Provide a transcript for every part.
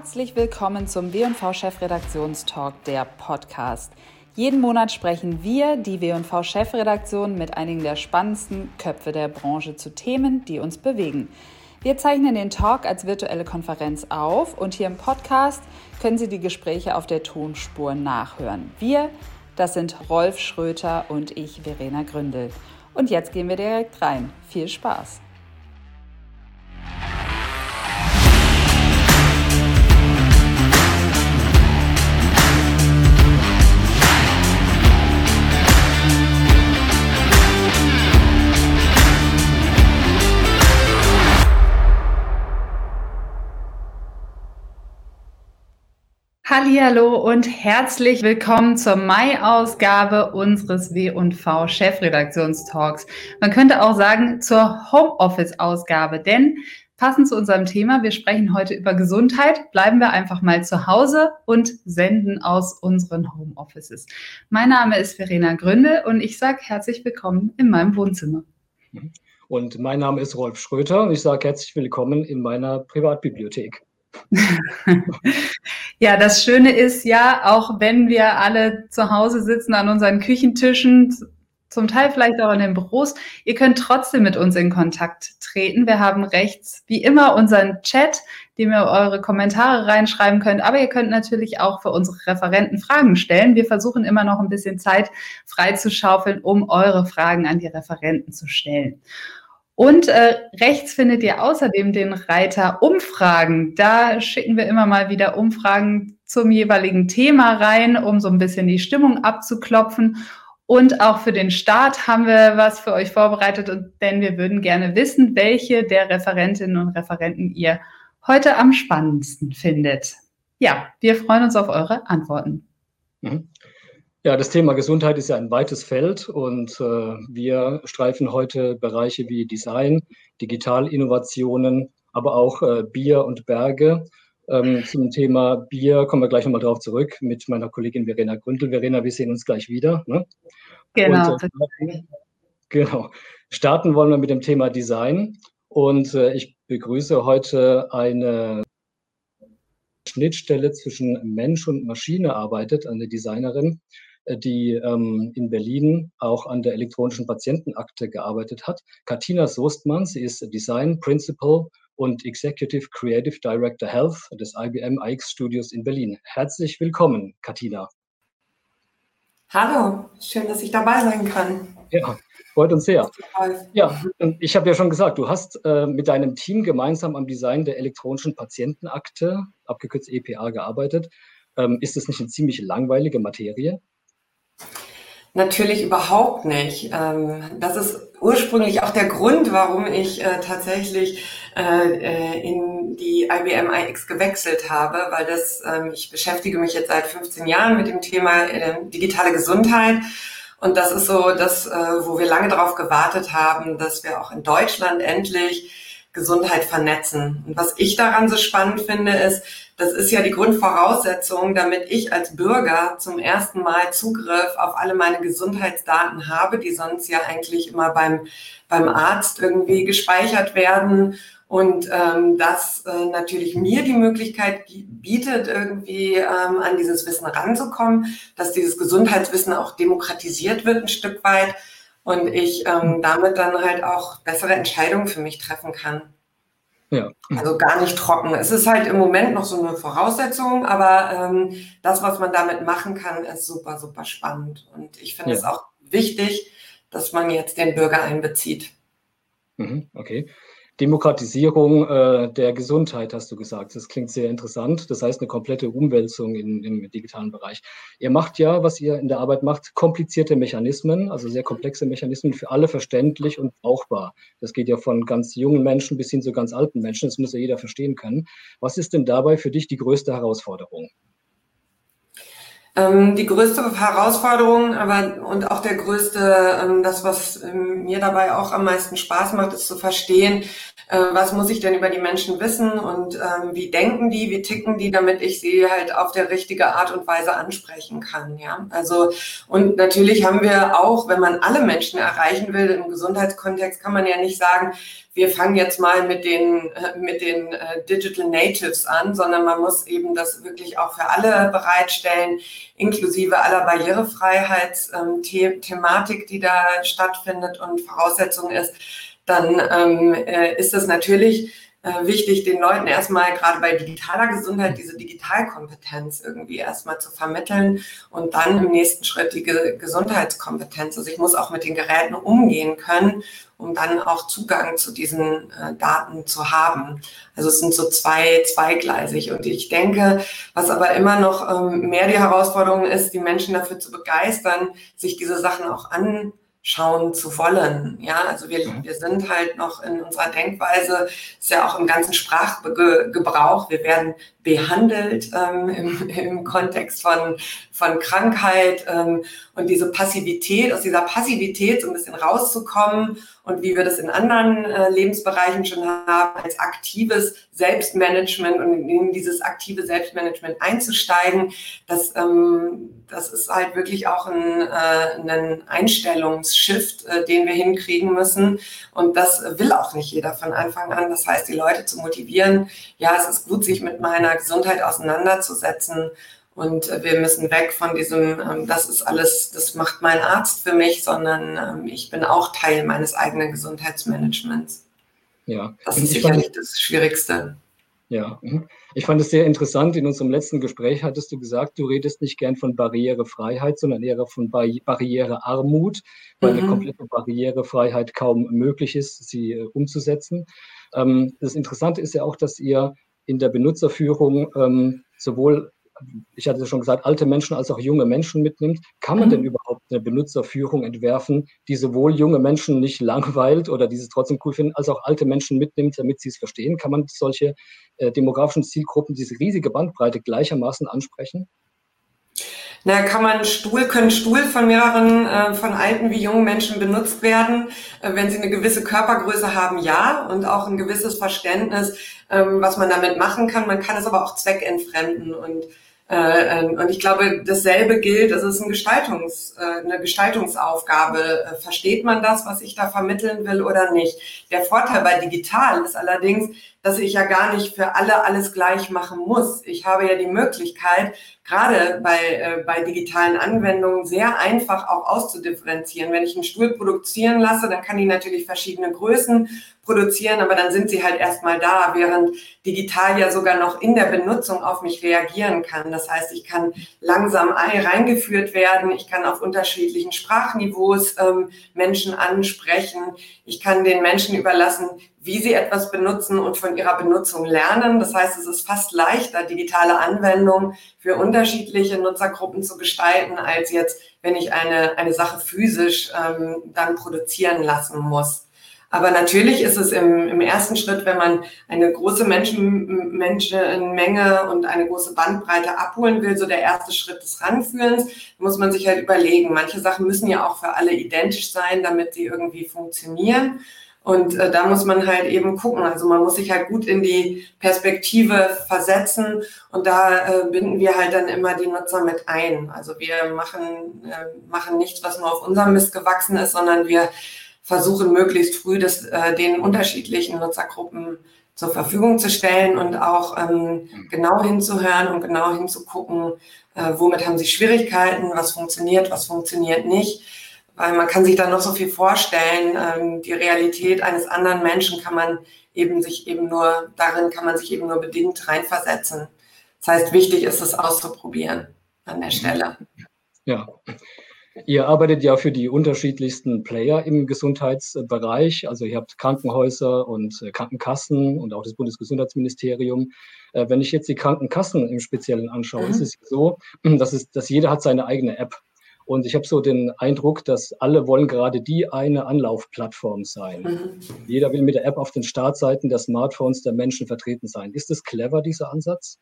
Herzlich willkommen zum W&V Chefredaktionstalk, der Podcast. Jeden Monat sprechen wir, die W&V Chefredaktion, mit einigen der spannendsten Köpfe der Branche zu Themen, die uns bewegen. Wir zeichnen den Talk als virtuelle Konferenz auf und hier im Podcast können Sie die Gespräche auf der Tonspur nachhören. Wir, das sind Rolf Schröter und ich, Verena Gründel. Und jetzt gehen wir direkt rein. Viel Spaß! Hallo und herzlich willkommen zur Mai-Ausgabe unseres W&V Chefredaktionstalks. Man könnte auch sagen zur Homeoffice-Ausgabe, denn passend zu unserem Thema, wir sprechen heute über Gesundheit, bleiben wir einfach mal zu Hause und senden aus unseren Homeoffices. Mein Name ist Verena Gründe und ich sage herzlich willkommen in meinem Wohnzimmer. Und mein Name ist Rolf Schröter und ich sage herzlich willkommen in meiner Privatbibliothek. ja, das Schöne ist ja, auch wenn wir alle zu Hause sitzen an unseren Küchentischen, zum Teil vielleicht auch in den Büros, ihr könnt trotzdem mit uns in Kontakt treten. Wir haben rechts wie immer unseren Chat, dem ihr eure Kommentare reinschreiben könnt, aber ihr könnt natürlich auch für unsere Referenten Fragen stellen. Wir versuchen immer noch ein bisschen Zeit freizuschaufeln, um eure Fragen an die Referenten zu stellen. Und äh, rechts findet ihr außerdem den Reiter Umfragen. Da schicken wir immer mal wieder Umfragen zum jeweiligen Thema rein, um so ein bisschen die Stimmung abzuklopfen. Und auch für den Start haben wir was für euch vorbereitet, denn wir würden gerne wissen, welche der Referentinnen und Referenten ihr heute am spannendsten findet. Ja, wir freuen uns auf eure Antworten. Mhm. Ja, das Thema Gesundheit ist ja ein weites Feld und äh, wir streifen heute Bereiche wie Design, Digitalinnovationen, aber auch äh, Bier und Berge. Ähm, zum Thema Bier kommen wir gleich nochmal drauf zurück mit meiner Kollegin Verena Gründel. Verena, wir sehen uns gleich wieder. Ne? Genau. Und, äh, genau. Starten wollen wir mit dem Thema Design und äh, ich begrüße heute eine Schnittstelle zwischen Mensch und Maschine arbeitet, eine Designerin, die ähm, in Berlin auch an der elektronischen Patientenakte gearbeitet hat. Katina Soestmann, sie ist Design Principal und Executive Creative Director Health des IBM iX Studios in Berlin. Herzlich willkommen, Katina. Hallo, schön, dass ich dabei sein kann. Ja, freut uns sehr. Ja, ich habe ja schon gesagt, du hast äh, mit deinem Team gemeinsam am Design der elektronischen Patientenakte, abgekürzt EPA, gearbeitet. Ähm, ist das nicht eine ziemlich langweilige Materie? Natürlich überhaupt nicht. Ähm, das ist ursprünglich auch der Grund, warum ich äh, tatsächlich äh, äh, in die IBM iX gewechselt habe, weil das, ähm, ich beschäftige mich jetzt seit 15 Jahren mit dem Thema digitale Gesundheit. Und das ist so das, wo wir lange darauf gewartet haben, dass wir auch in Deutschland endlich Gesundheit vernetzen. Und was ich daran so spannend finde, ist, das ist ja die Grundvoraussetzung, damit ich als Bürger zum ersten Mal Zugriff auf alle meine Gesundheitsdaten habe, die sonst ja eigentlich immer beim, beim Arzt irgendwie gespeichert werden. Und ähm, das äh, natürlich mir die Möglichkeit bietet, irgendwie ähm, an dieses Wissen ranzukommen, dass dieses Gesundheitswissen auch demokratisiert wird ein Stück weit und ich ähm, damit dann halt auch bessere Entscheidungen für mich treffen kann. Ja. Also gar nicht trocken. Es ist halt im Moment noch so eine Voraussetzung, aber ähm, das, was man damit machen kann, ist super, super spannend. Und ich finde ja. es auch wichtig, dass man jetzt den Bürger einbezieht. Mhm, okay. Demokratisierung äh, der Gesundheit, hast du gesagt. Das klingt sehr interessant. Das heißt, eine komplette Umwälzung in, im digitalen Bereich. Ihr macht ja, was ihr in der Arbeit macht, komplizierte Mechanismen, also sehr komplexe Mechanismen für alle verständlich und brauchbar. Das geht ja von ganz jungen Menschen bis hin zu ganz alten Menschen. Das muss ja jeder verstehen können. Was ist denn dabei für dich die größte Herausforderung? Ähm, die größte Herausforderung, aber und auch der größte, ähm, das, was ähm, mir dabei auch am meisten Spaß macht, ist zu verstehen, äh, was muss ich denn über die Menschen wissen und wie denken die, wie ticken die, damit ich sie halt auf der richtige Art und Weise ansprechen kann. Ja, also und natürlich haben wir auch, wenn man alle Menschen erreichen will im Gesundheitskontext, kann man ja nicht sagen, wir fangen jetzt mal mit den, äh, mit den äh, Digital Natives an, sondern man muss eben das wirklich auch für alle bereitstellen, inklusive aller Barrierefreiheitsthematik, ähm, die da stattfindet und Voraussetzung ist, dann ähm, äh, ist es natürlich äh, wichtig, den Leuten erstmal gerade bei digitaler Gesundheit diese Digitalkompetenz irgendwie erstmal zu vermitteln und dann im nächsten Schritt die Ge Gesundheitskompetenz. Also ich muss auch mit den Geräten umgehen können, um dann auch Zugang zu diesen äh, Daten zu haben. Also es sind so zwei, zweigleisig. Und ich denke, was aber immer noch ähm, mehr die Herausforderung ist, die Menschen dafür zu begeistern, sich diese Sachen auch an schauen zu wollen. Ja, also wir, mhm. wir sind halt noch in unserer Denkweise, ist ja auch im ganzen Sprachgebrauch, wir werden behandelt ähm, im, im Kontext von, von Krankheit ähm, und diese Passivität, aus dieser Passivität so ein bisschen rauszukommen und wie wir das in anderen äh, Lebensbereichen schon haben, als aktives Selbstmanagement und in dieses aktive Selbstmanagement einzusteigen, das, ähm, das ist halt wirklich auch ein, äh, ein Einstellungsshift, äh, den wir hinkriegen müssen. Und das will auch nicht jeder von Anfang an. Das heißt, die Leute zu motivieren, ja, es ist gut, sich mit meiner Gesundheit auseinanderzusetzen und äh, wir müssen weg von diesem, ähm, das ist alles, das macht mein Arzt für mich, sondern ähm, ich bin auch Teil meines eigenen Gesundheitsmanagements. Ja. Das ist sicherlich das Schwierigste. Ja, mhm. ich fand es sehr interessant. In unserem letzten Gespräch hattest du gesagt, du redest nicht gern von Barrierefreiheit, sondern eher von Barrierearmut, weil mhm. eine komplette Barrierefreiheit kaum möglich ist, sie äh, umzusetzen. Ähm, das Interessante ist ja auch, dass ihr in der Benutzerführung sowohl ich hatte schon gesagt, alte Menschen als auch junge Menschen mitnimmt. Kann man mhm. denn überhaupt eine Benutzerführung entwerfen, die sowohl junge Menschen nicht langweilt oder dieses trotzdem cool finden, als auch alte Menschen mitnimmt, damit sie es verstehen? Kann man solche äh, demografischen Zielgruppen, diese riesige Bandbreite gleichermaßen ansprechen? Na, kann man Stuhl, können Stuhl von mehreren, äh, von alten wie jungen Menschen benutzt werden, äh, wenn sie eine gewisse Körpergröße haben, ja, und auch ein gewisses Verständnis, ähm, was man damit machen kann. Man kann es aber auch zweckentfremden und und ich glaube, dasselbe gilt, es ist ein Gestaltungs, äh, eine Gestaltungsaufgabe. Äh, versteht man das, was ich da vermitteln will oder nicht? Der Vorteil bei digital ist allerdings, dass ich ja gar nicht für alle alles gleich machen muss. Ich habe ja die Möglichkeit, gerade bei, äh, bei digitalen Anwendungen sehr einfach auch auszudifferenzieren. Wenn ich einen Stuhl produzieren lasse, dann kann ich natürlich verschiedene Größen produzieren, aber dann sind sie halt erstmal da, während digital ja sogar noch in der Benutzung auf mich reagieren kann. Das heißt, ich kann langsam reingeführt werden, ich kann auf unterschiedlichen Sprachniveaus ähm, Menschen ansprechen, ich kann den Menschen überlassen, wie sie etwas benutzen und von ihrer Benutzung lernen. Das heißt, es ist fast leichter, digitale Anwendungen für unterschiedliche Nutzergruppen zu gestalten, als jetzt, wenn ich eine, eine Sache physisch ähm, dann produzieren lassen muss. Aber natürlich ist es im, im ersten Schritt, wenn man eine große Menschen, Menschenmenge und eine große Bandbreite abholen will, so der erste Schritt des Ranführens, muss man sich halt überlegen. Manche Sachen müssen ja auch für alle identisch sein, damit sie irgendwie funktionieren. Und äh, da muss man halt eben gucken. Also man muss sich halt gut in die Perspektive versetzen und da äh, binden wir halt dann immer die Nutzer mit ein. Also wir machen, äh, machen nichts, was nur auf unserem Mist gewachsen ist, sondern wir versuchen möglichst früh das äh, den unterschiedlichen Nutzergruppen zur Verfügung zu stellen und auch ähm, genau hinzuhören und genau hinzugucken, äh, womit haben sie Schwierigkeiten, was funktioniert, was funktioniert nicht. Weil man kann sich da noch so viel vorstellen. Ähm, die Realität eines anderen Menschen kann man eben sich eben nur, darin kann man sich eben nur bedingt reinversetzen. Das heißt, wichtig ist es auszuprobieren an der Stelle. Ja, Ihr arbeitet ja für die unterschiedlichsten Player im Gesundheitsbereich. Also ihr habt Krankenhäuser und äh, Krankenkassen und auch das Bundesgesundheitsministerium. Äh, wenn ich jetzt die Krankenkassen im Speziellen anschaue, mhm. ist es so, dass, es, dass jeder hat seine eigene App. Und ich habe so den Eindruck, dass alle wollen gerade die eine Anlaufplattform sein. Mhm. Jeder will mit der App auf den Startseiten der Smartphones der Menschen vertreten sein. Ist es clever, dieser Ansatz?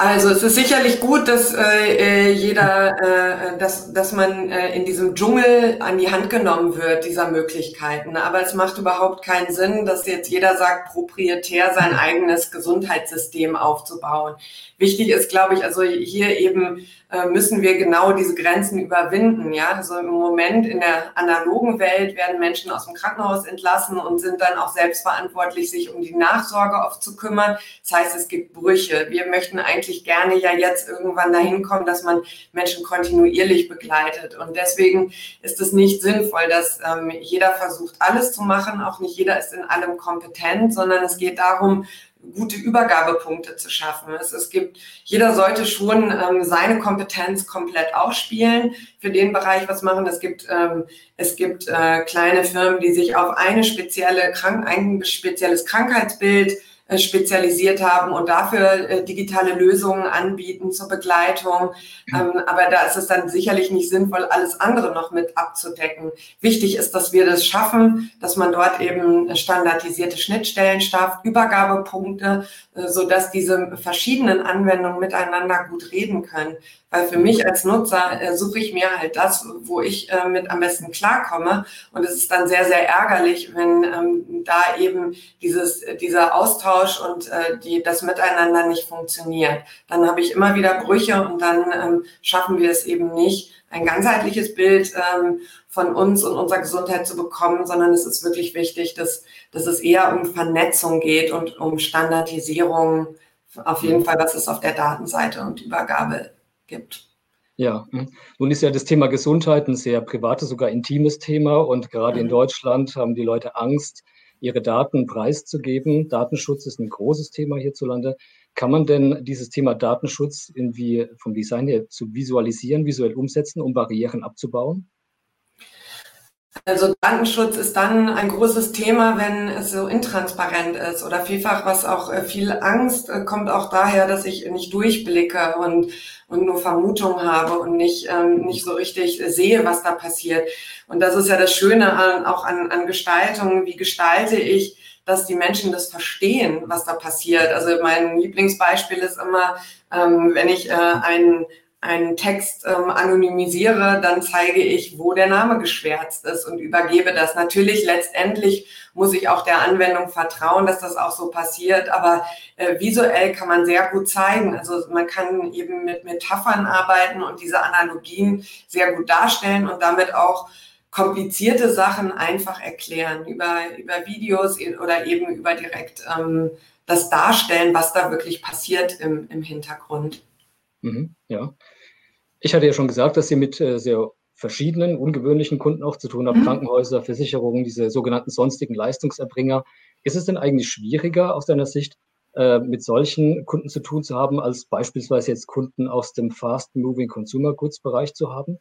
Also es ist sicherlich gut, dass äh, äh, jeder, äh, dass, dass man äh, in diesem Dschungel an die Hand genommen wird, dieser Möglichkeiten. Aber es macht überhaupt keinen Sinn, dass jetzt jeder sagt, proprietär sein eigenes Gesundheitssystem aufzubauen. Wichtig ist, glaube ich, also hier eben äh, müssen wir genau diese Grenzen überwinden. Ja, also im Moment in der analogen Welt werden Menschen aus dem Krankenhaus entlassen und sind dann auch selbstverantwortlich, sich um die Nachsorge oft zu kümmern. Das heißt, es gibt Brüche. Wir möchten eigentlich gerne ja jetzt irgendwann dahin kommen, dass man Menschen kontinuierlich begleitet. Und deswegen ist es nicht sinnvoll, dass ähm, jeder versucht, alles zu machen. Auch nicht jeder ist in allem kompetent, sondern es geht darum, gute Übergabepunkte zu schaffen. Es, es gibt, jeder sollte schon ähm, seine Kompetenz komplett ausspielen, für den Bereich was machen. Es gibt, ähm, es gibt äh, kleine Firmen, die sich auf eine spezielle Krank ein spezielles Krankheitsbild spezialisiert haben und dafür äh, digitale Lösungen anbieten zur Begleitung. Ähm, aber da ist es dann sicherlich nicht sinnvoll, alles andere noch mit abzudecken. Wichtig ist, dass wir das schaffen, dass man dort eben standardisierte Schnittstellen schafft, Übergabepunkte, äh, so dass diese verschiedenen Anwendungen miteinander gut reden können. Weil für mich als Nutzer äh, suche ich mir halt das, wo ich äh, mit am besten klarkomme. Und es ist dann sehr, sehr ärgerlich, wenn ähm, da eben dieses, dieser Austausch und äh, die, das Miteinander nicht funktioniert. Dann habe ich immer wieder Brüche und dann ähm, schaffen wir es eben nicht, ein ganzheitliches Bild ähm, von uns und unserer Gesundheit zu bekommen, sondern es ist wirklich wichtig, dass, dass es eher um Vernetzung geht und um Standardisierung, auf jeden Fall, was es auf der Datenseite und Übergabe gibt. Ja, hm. nun ist ja das Thema Gesundheit ein sehr privates, sogar intimes Thema und gerade mhm. in Deutschland haben die Leute Angst, ihre Daten preiszugeben. Datenschutz ist ein großes Thema hierzulande. Kann man denn dieses Thema Datenschutz irgendwie vom Design her zu visualisieren, visuell umsetzen, um Barrieren abzubauen? Also Datenschutz ist dann ein großes Thema, wenn es so intransparent ist oder vielfach, was auch äh, viel Angst äh, kommt auch daher, dass ich nicht durchblicke und, und nur Vermutungen habe und nicht, ähm, nicht so richtig sehe, was da passiert. Und das ist ja das Schöne an, auch an, an Gestaltung. Wie gestalte ich, dass die Menschen das verstehen, was da passiert? Also mein Lieblingsbeispiel ist immer, ähm, wenn ich äh, einen einen Text ähm, anonymisiere, dann zeige ich, wo der Name geschwärzt ist und übergebe das. Natürlich, letztendlich muss ich auch der Anwendung vertrauen, dass das auch so passiert, aber äh, visuell kann man sehr gut zeigen. Also man kann eben mit Metaphern arbeiten und diese Analogien sehr gut darstellen und damit auch komplizierte Sachen einfach erklären über, über Videos oder eben über direkt ähm, das Darstellen, was da wirklich passiert im, im Hintergrund. Mhm, ja. Ich hatte ja schon gesagt, dass ihr mit äh, sehr verschiedenen, ungewöhnlichen Kunden auch zu tun habt, mhm. Krankenhäuser, Versicherungen, diese sogenannten sonstigen Leistungserbringer. Ist es denn eigentlich schwieriger aus deiner Sicht, äh, mit solchen Kunden zu tun zu haben, als beispielsweise jetzt Kunden aus dem Fast-Moving Consumer Goods Bereich zu haben?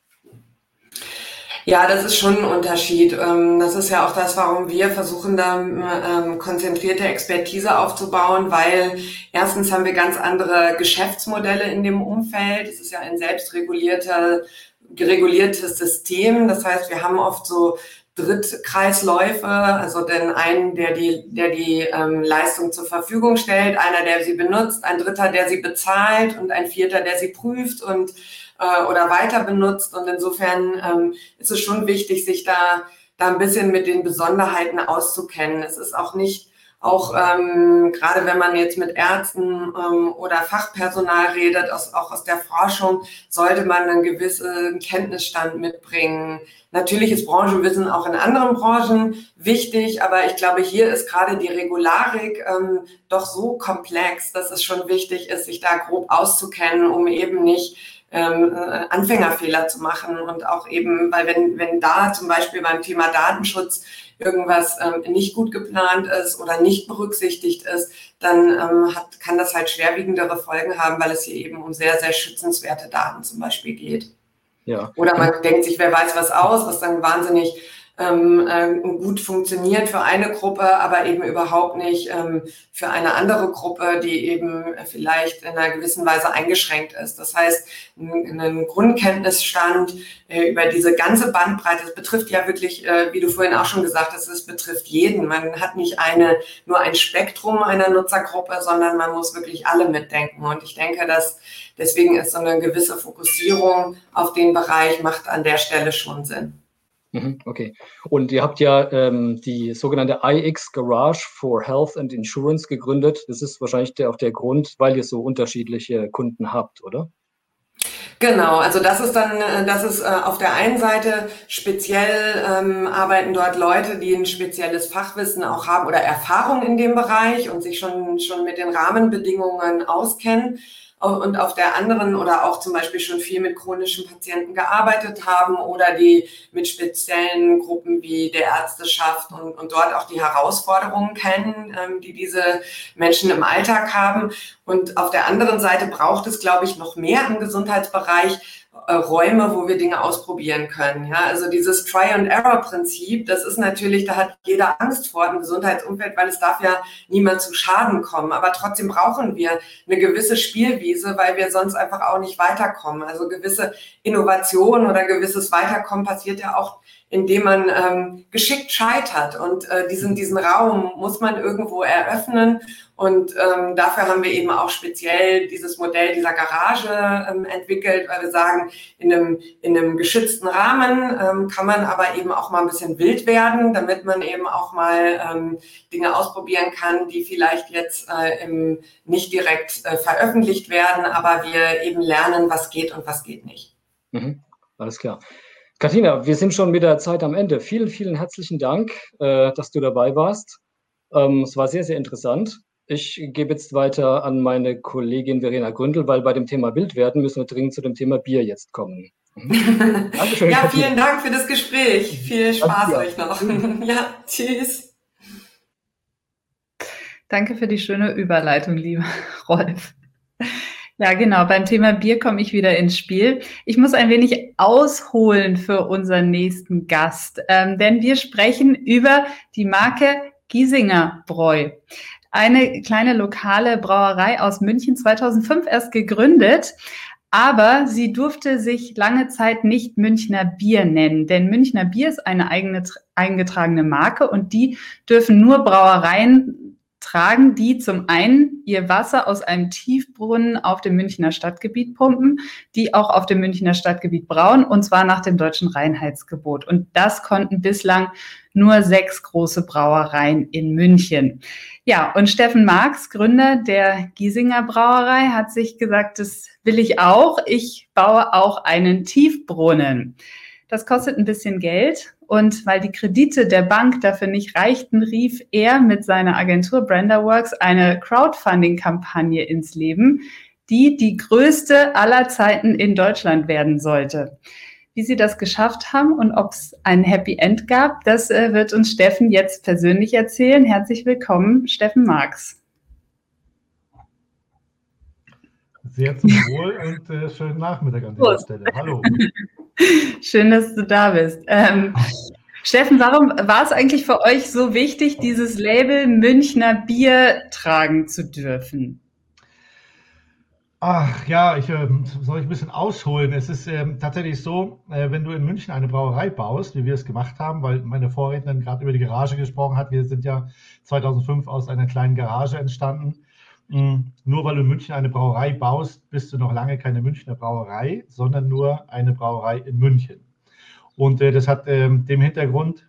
Ja, das ist schon ein Unterschied. Ähm, das ist ja auch das, warum wir versuchen, da ähm, konzentrierte Expertise aufzubauen, weil erstens haben wir ganz andere Geschäftsmodelle in dem Umfeld. Es ist ja ein selbstregulierter, gereguliertes System. Das heißt, wir haben oft so Drittkreisläufe, also den einen, der die, der die ähm, Leistung zur Verfügung stellt, einer, der sie benutzt, ein dritter, der sie bezahlt und ein vierter, der sie prüft und äh, oder weiter benutzt. Und insofern ähm, ist es schon wichtig, sich da, da ein bisschen mit den Besonderheiten auszukennen. Es ist auch nicht auch ähm, gerade wenn man jetzt mit Ärzten ähm, oder Fachpersonal redet, aus, auch aus der Forschung, sollte man einen gewissen Kenntnisstand mitbringen. Natürlich ist Branchenwissen auch in anderen Branchen wichtig, aber ich glaube, hier ist gerade die Regularik ähm, doch so komplex, dass es schon wichtig ist, sich da grob auszukennen, um eben nicht ähm, äh, Anfängerfehler zu machen und auch eben, weil wenn, wenn da zum Beispiel beim Thema Datenschutz irgendwas ähm, nicht gut geplant ist oder nicht berücksichtigt ist, dann ähm, hat, kann das halt schwerwiegendere Folgen haben, weil es hier eben um sehr, sehr schützenswerte Daten zum Beispiel geht. Ja. Oder man denkt sich, wer weiß was aus, was dann wahnsinnig ähm, äh, gut funktioniert für eine Gruppe, aber eben überhaupt nicht ähm, für eine andere Gruppe, die eben vielleicht in einer gewissen Weise eingeschränkt ist. Das heißt, ein, Grundkenntnisstand äh, über diese ganze Bandbreite, das betrifft ja wirklich, äh, wie du vorhin auch schon gesagt hast, es betrifft jeden. Man hat nicht eine, nur ein Spektrum einer Nutzergruppe, sondern man muss wirklich alle mitdenken. Und ich denke, dass deswegen ist so eine gewisse Fokussierung auf den Bereich macht an der Stelle schon Sinn. Mhm, okay. Und ihr habt ja ähm, die sogenannte iX Garage for Health and Insurance gegründet. Das ist wahrscheinlich der, auch der Grund, weil ihr so unterschiedliche Kunden habt, oder? Genau, also das ist dann, äh, das ist äh, auf der einen Seite speziell ähm, arbeiten dort Leute, die ein spezielles Fachwissen auch haben oder Erfahrung in dem Bereich und sich schon, schon mit den Rahmenbedingungen auskennen und auf der anderen oder auch zum Beispiel schon viel mit chronischen Patienten gearbeitet haben oder die mit speziellen Gruppen wie der Ärzteschaft und, und dort auch die Herausforderungen kennen, ähm, die diese Menschen im Alltag haben. Und auf der anderen Seite braucht es, glaube ich, noch mehr im Gesundheitsbereich, äh, Räume, wo wir Dinge ausprobieren können. Ja, also dieses Try-and-Error-Prinzip, das ist natürlich, da hat jeder Angst vor im Gesundheitsumfeld, weil es darf ja niemand zu Schaden kommen. Aber trotzdem brauchen wir eine gewisse Spielwiese, weil wir sonst einfach auch nicht weiterkommen. Also gewisse Innovation oder gewisses Weiterkommen passiert ja auch indem man ähm, geschickt scheitert. Und äh, diesen, diesen Raum muss man irgendwo eröffnen. Und ähm, dafür haben wir eben auch speziell dieses Modell dieser Garage ähm, entwickelt, weil wir sagen, in einem, in einem geschützten Rahmen ähm, kann man aber eben auch mal ein bisschen wild werden, damit man eben auch mal ähm, Dinge ausprobieren kann, die vielleicht jetzt äh, im, nicht direkt äh, veröffentlicht werden, aber wir eben lernen, was geht und was geht nicht. Mhm, alles klar. Katina, wir sind schon mit der Zeit am Ende. Vielen, vielen herzlichen Dank, äh, dass du dabei warst. Ähm, es war sehr, sehr interessant. Ich gebe jetzt weiter an meine Kollegin Verena Gründel, weil bei dem Thema Bildwerden müssen wir dringend zu dem Thema Bier jetzt kommen. Mhm. Dankeschön, ja, vielen Dank für das Gespräch. Viel Spaß euch noch. ja, tschüss. Danke für die schöne Überleitung, lieber Rolf. Ja, genau. Beim Thema Bier komme ich wieder ins Spiel. Ich muss ein wenig ausholen für unseren nächsten Gast, ähm, denn wir sprechen über die Marke Giesinger Bräu. Eine kleine lokale Brauerei aus München, 2005 erst gegründet. Aber sie durfte sich lange Zeit nicht Münchner Bier nennen, denn Münchner Bier ist eine eigene eingetragene Marke und die dürfen nur Brauereien tragen die zum einen ihr Wasser aus einem Tiefbrunnen auf dem Münchner Stadtgebiet pumpen, die auch auf dem Münchner Stadtgebiet brauen, und zwar nach dem deutschen Reinheitsgebot. Und das konnten bislang nur sechs große Brauereien in München. Ja, und Steffen Marx, Gründer der Giesinger Brauerei, hat sich gesagt, das will ich auch. Ich baue auch einen Tiefbrunnen. Das kostet ein bisschen Geld und weil die Kredite der Bank dafür nicht reichten, rief er mit seiner Agentur Brenderworks eine Crowdfunding-Kampagne ins Leben, die die größte aller Zeiten in Deutschland werden sollte. Wie sie das geschafft haben und ob es ein Happy End gab, das äh, wird uns Steffen jetzt persönlich erzählen. Herzlich willkommen, Steffen Marx. Sehr zum Wohl und äh, schönen Nachmittag an dieser Stelle. Hallo. Schön, dass du da bist. Ähm, Steffen, warum war es eigentlich für euch so wichtig, dieses Label Münchner Bier tragen zu dürfen? Ach ja, ich äh, soll ich ein bisschen ausholen. Es ist äh, tatsächlich so, äh, wenn du in München eine Brauerei baust, wie wir es gemacht haben, weil meine Vorrednerin gerade über die Garage gesprochen hat. Wir sind ja 2005 aus einer kleinen Garage entstanden. Mhm. Nur weil du in München eine Brauerei baust, bist du noch lange keine Münchner Brauerei, sondern nur eine Brauerei in München. Und äh, das hat ähm, dem Hintergrund,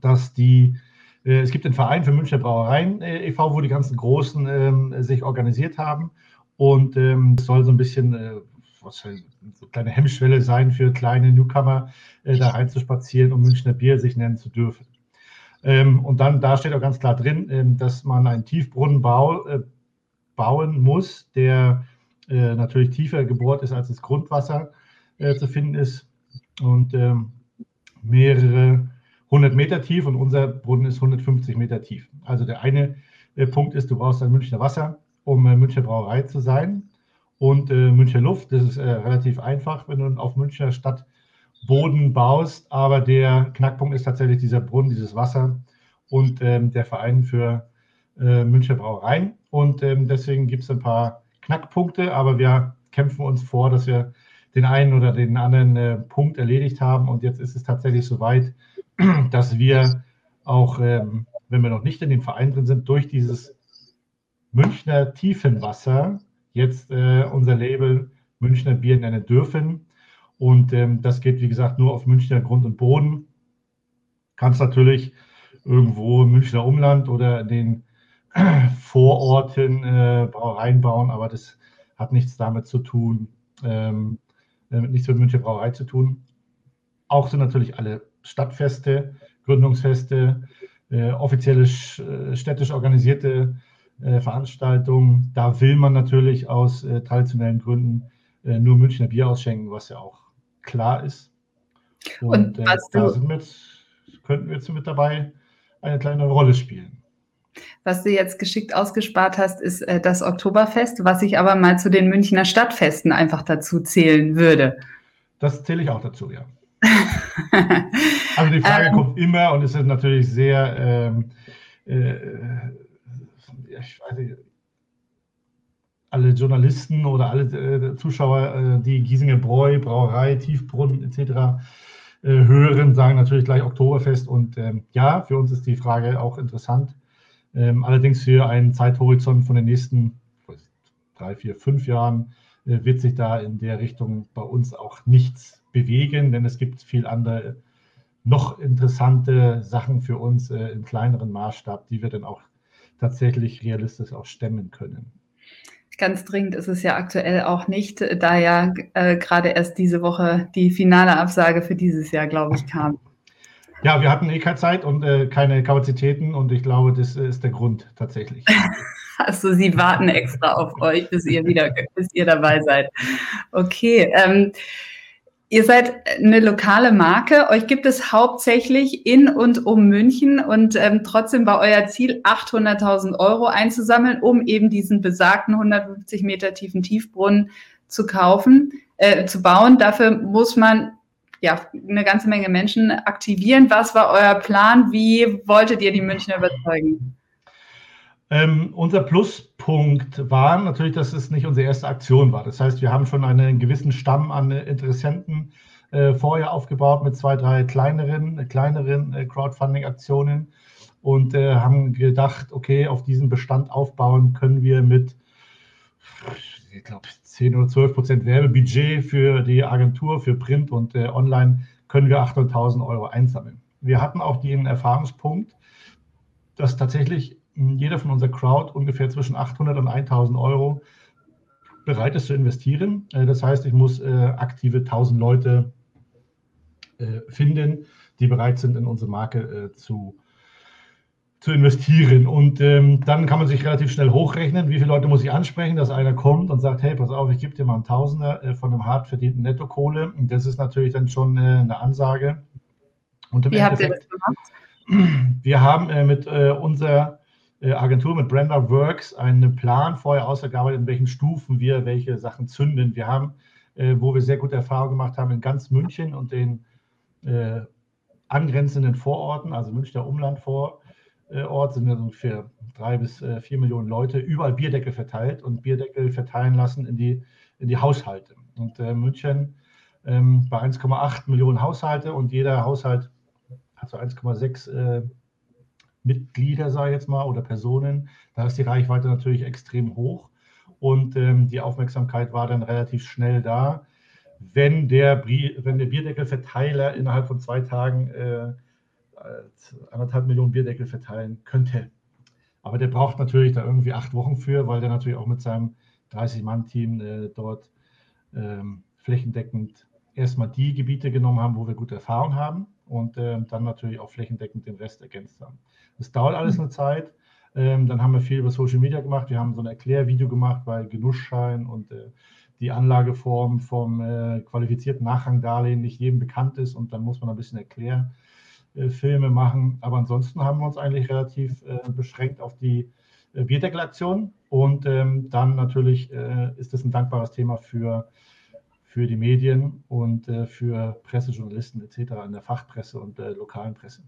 dass die, äh, es gibt den Verein für Münchner Brauereien äh, e.V., wo die ganzen Großen ähm, sich organisiert haben. Und ähm, es soll so ein bisschen, äh, was so eine kleine Hemmschwelle sein für kleine Newcomer, äh, da reinzuspazieren, um Münchner Bier sich nennen zu dürfen. Ähm, und dann, da steht auch ganz klar drin, ähm, dass man einen Tiefbrunnen bau, äh, bauen muss, der äh, natürlich tiefer gebohrt ist, als das Grundwasser äh, zu finden ist. Und ähm, mehrere hundert Meter tief und unser Brunnen ist 150 Meter tief. Also der eine äh, Punkt ist, du brauchst ein Münchner Wasser, um äh, Münchner Brauerei zu sein. Und äh, Münchner Luft, das ist relativ einfach, wenn du auf Münchner Stadt Boden baust, aber der Knackpunkt ist tatsächlich dieser Brunnen, dieses Wasser und ähm, der Verein für äh, Münchner Brauereien. Und ähm, deswegen gibt es ein paar Knackpunkte, aber wir kämpfen uns vor, dass wir den einen oder den anderen äh, Punkt erledigt haben. Und jetzt ist es tatsächlich soweit, dass wir auch, ähm, wenn wir noch nicht in dem Verein drin sind, durch dieses Münchner Tiefenwasser jetzt äh, unser Label Münchner Bier nennen dürfen. Und ähm, das geht, wie gesagt, nur auf Münchner Grund und Boden. Kannst natürlich irgendwo im Münchner Umland oder in den Vororten äh, Brauereien bauen, aber das hat nichts damit zu tun, ähm, äh, nichts mit Münchner Brauerei zu tun. Auch sind natürlich alle Stadtfeste, Gründungsfeste, äh, offizielle äh, städtisch organisierte äh, Veranstaltungen. Da will man natürlich aus äh, traditionellen Gründen äh, nur Münchner Bier ausschenken, was ja auch klar ist. Und, Und da sind wir jetzt, könnten wir jetzt mit dabei eine kleine Rolle spielen. Was du jetzt geschickt ausgespart hast, ist äh, das Oktoberfest, was ich aber mal zu den Münchner Stadtfesten einfach dazu zählen würde. Das zähle ich auch dazu, ja. also die Frage ähm, kommt immer und es ist natürlich sehr, ähm, äh, ich weiß nicht, alle Journalisten oder alle äh, Zuschauer, äh, die Giesinger Bräu, Brauerei, Tiefbrunnen etc. Äh, hören, sagen natürlich gleich Oktoberfest. Und ähm, ja, für uns ist die Frage auch interessant. Ähm, allerdings für einen Zeithorizont von den nächsten drei, vier, fünf Jahren äh, wird sich da in der Richtung bei uns auch nichts bewegen, denn es gibt viel andere, noch interessante Sachen für uns äh, im kleineren Maßstab, die wir dann auch tatsächlich realistisch auch stemmen können. Ganz dringend ist es ja aktuell auch nicht, da ja äh, gerade erst diese Woche die finale Absage für dieses Jahr, glaube ich, kam. Ja, wir hatten eh keine Zeit und äh, keine Kapazitäten und ich glaube, das ist der Grund tatsächlich. Also sie warten extra auf euch, bis ihr wieder, bis ihr dabei seid. Okay. Ähm, Ihr seid eine lokale Marke. Euch gibt es hauptsächlich in und um München und ähm, trotzdem war euer Ziel, 800.000 Euro einzusammeln, um eben diesen besagten 150 Meter tiefen Tiefbrunnen zu kaufen, äh, zu bauen. Dafür muss man ja eine ganze Menge Menschen aktivieren. Was war euer Plan? Wie wolltet ihr die Münchner überzeugen? Ähm, unser Pluspunkt war natürlich, dass es nicht unsere erste Aktion war. Das heißt, wir haben schon einen gewissen Stamm an Interessenten äh, vorher aufgebaut mit zwei, drei kleineren, kleineren äh, Crowdfunding-Aktionen und äh, haben gedacht, okay, auf diesen Bestand aufbauen können wir mit, ich glaube, 10 oder 12 Prozent Werbebudget für die Agentur, für Print und äh, Online können wir 800.000 Euro einsammeln. Wir hatten auch den Erfahrungspunkt, dass tatsächlich jeder von unserer Crowd ungefähr zwischen 800 und 1000 Euro bereit ist zu investieren. Äh, das heißt, ich muss äh, aktive 1000 Leute äh, finden, die bereit sind, in unsere Marke zu, zu investieren. Und ähm, dann kann man sich relativ schnell hochrechnen, wie viele Leute muss ich ansprechen, dass einer kommt und sagt, hey, pass auf, ich gebe dir mal einen Tausender äh, von einem hart verdienten Nettokohle. Und das ist natürlich dann schon äh, eine Ansage. Und im wie habt ihr das gemacht? Wir haben äh, mit unserer Agentur mit Brenda Works einen Plan vorher ausgearbeitet, in welchen Stufen wir welche Sachen zünden. Wir haben, äh, wo wir sehr gute Erfahrungen gemacht haben, in ganz München und den äh, angrenzenden Vororten, also Münchner Umlandvorort, sind ja ungefähr drei bis vier Millionen Leute, überall Bierdeckel verteilt und Bierdeckel verteilen lassen in die, in die Haushalte. Und München ähm, bei 1,8 Millionen Haushalte und jeder Haushalt hat so 1,6 Mitglieder, sage ich jetzt mal, oder Personen, da ist die Reichweite natürlich extrem hoch und ähm, die Aufmerksamkeit war dann relativ schnell da. Wenn der, wenn der Bierdeckelverteiler innerhalb von zwei Tagen äh, anderthalb Millionen Bierdeckel verteilen könnte. Aber der braucht natürlich da irgendwie acht Wochen für, weil der natürlich auch mit seinem 30-Mann-Team äh, dort ähm, flächendeckend erstmal die Gebiete genommen haben, wo wir gute Erfahrung haben und äh, dann natürlich auch flächendeckend den Rest ergänzt haben. Das dauert alles eine Zeit. Ähm, dann haben wir viel über Social Media gemacht. Wir haben so ein Erklärvideo gemacht, weil Genussschein und äh, die Anlageform vom äh, qualifizierten Nachrangdarlehen nicht jedem bekannt ist und dann muss man ein bisschen Erklärfilme äh, machen. Aber ansonsten haben wir uns eigentlich relativ äh, beschränkt auf die äh, Bierdeckelaktion und ähm, dann natürlich äh, ist das ein dankbares Thema für für die Medien und äh, für Pressejournalisten etc. in der Fachpresse und der lokalen Presse.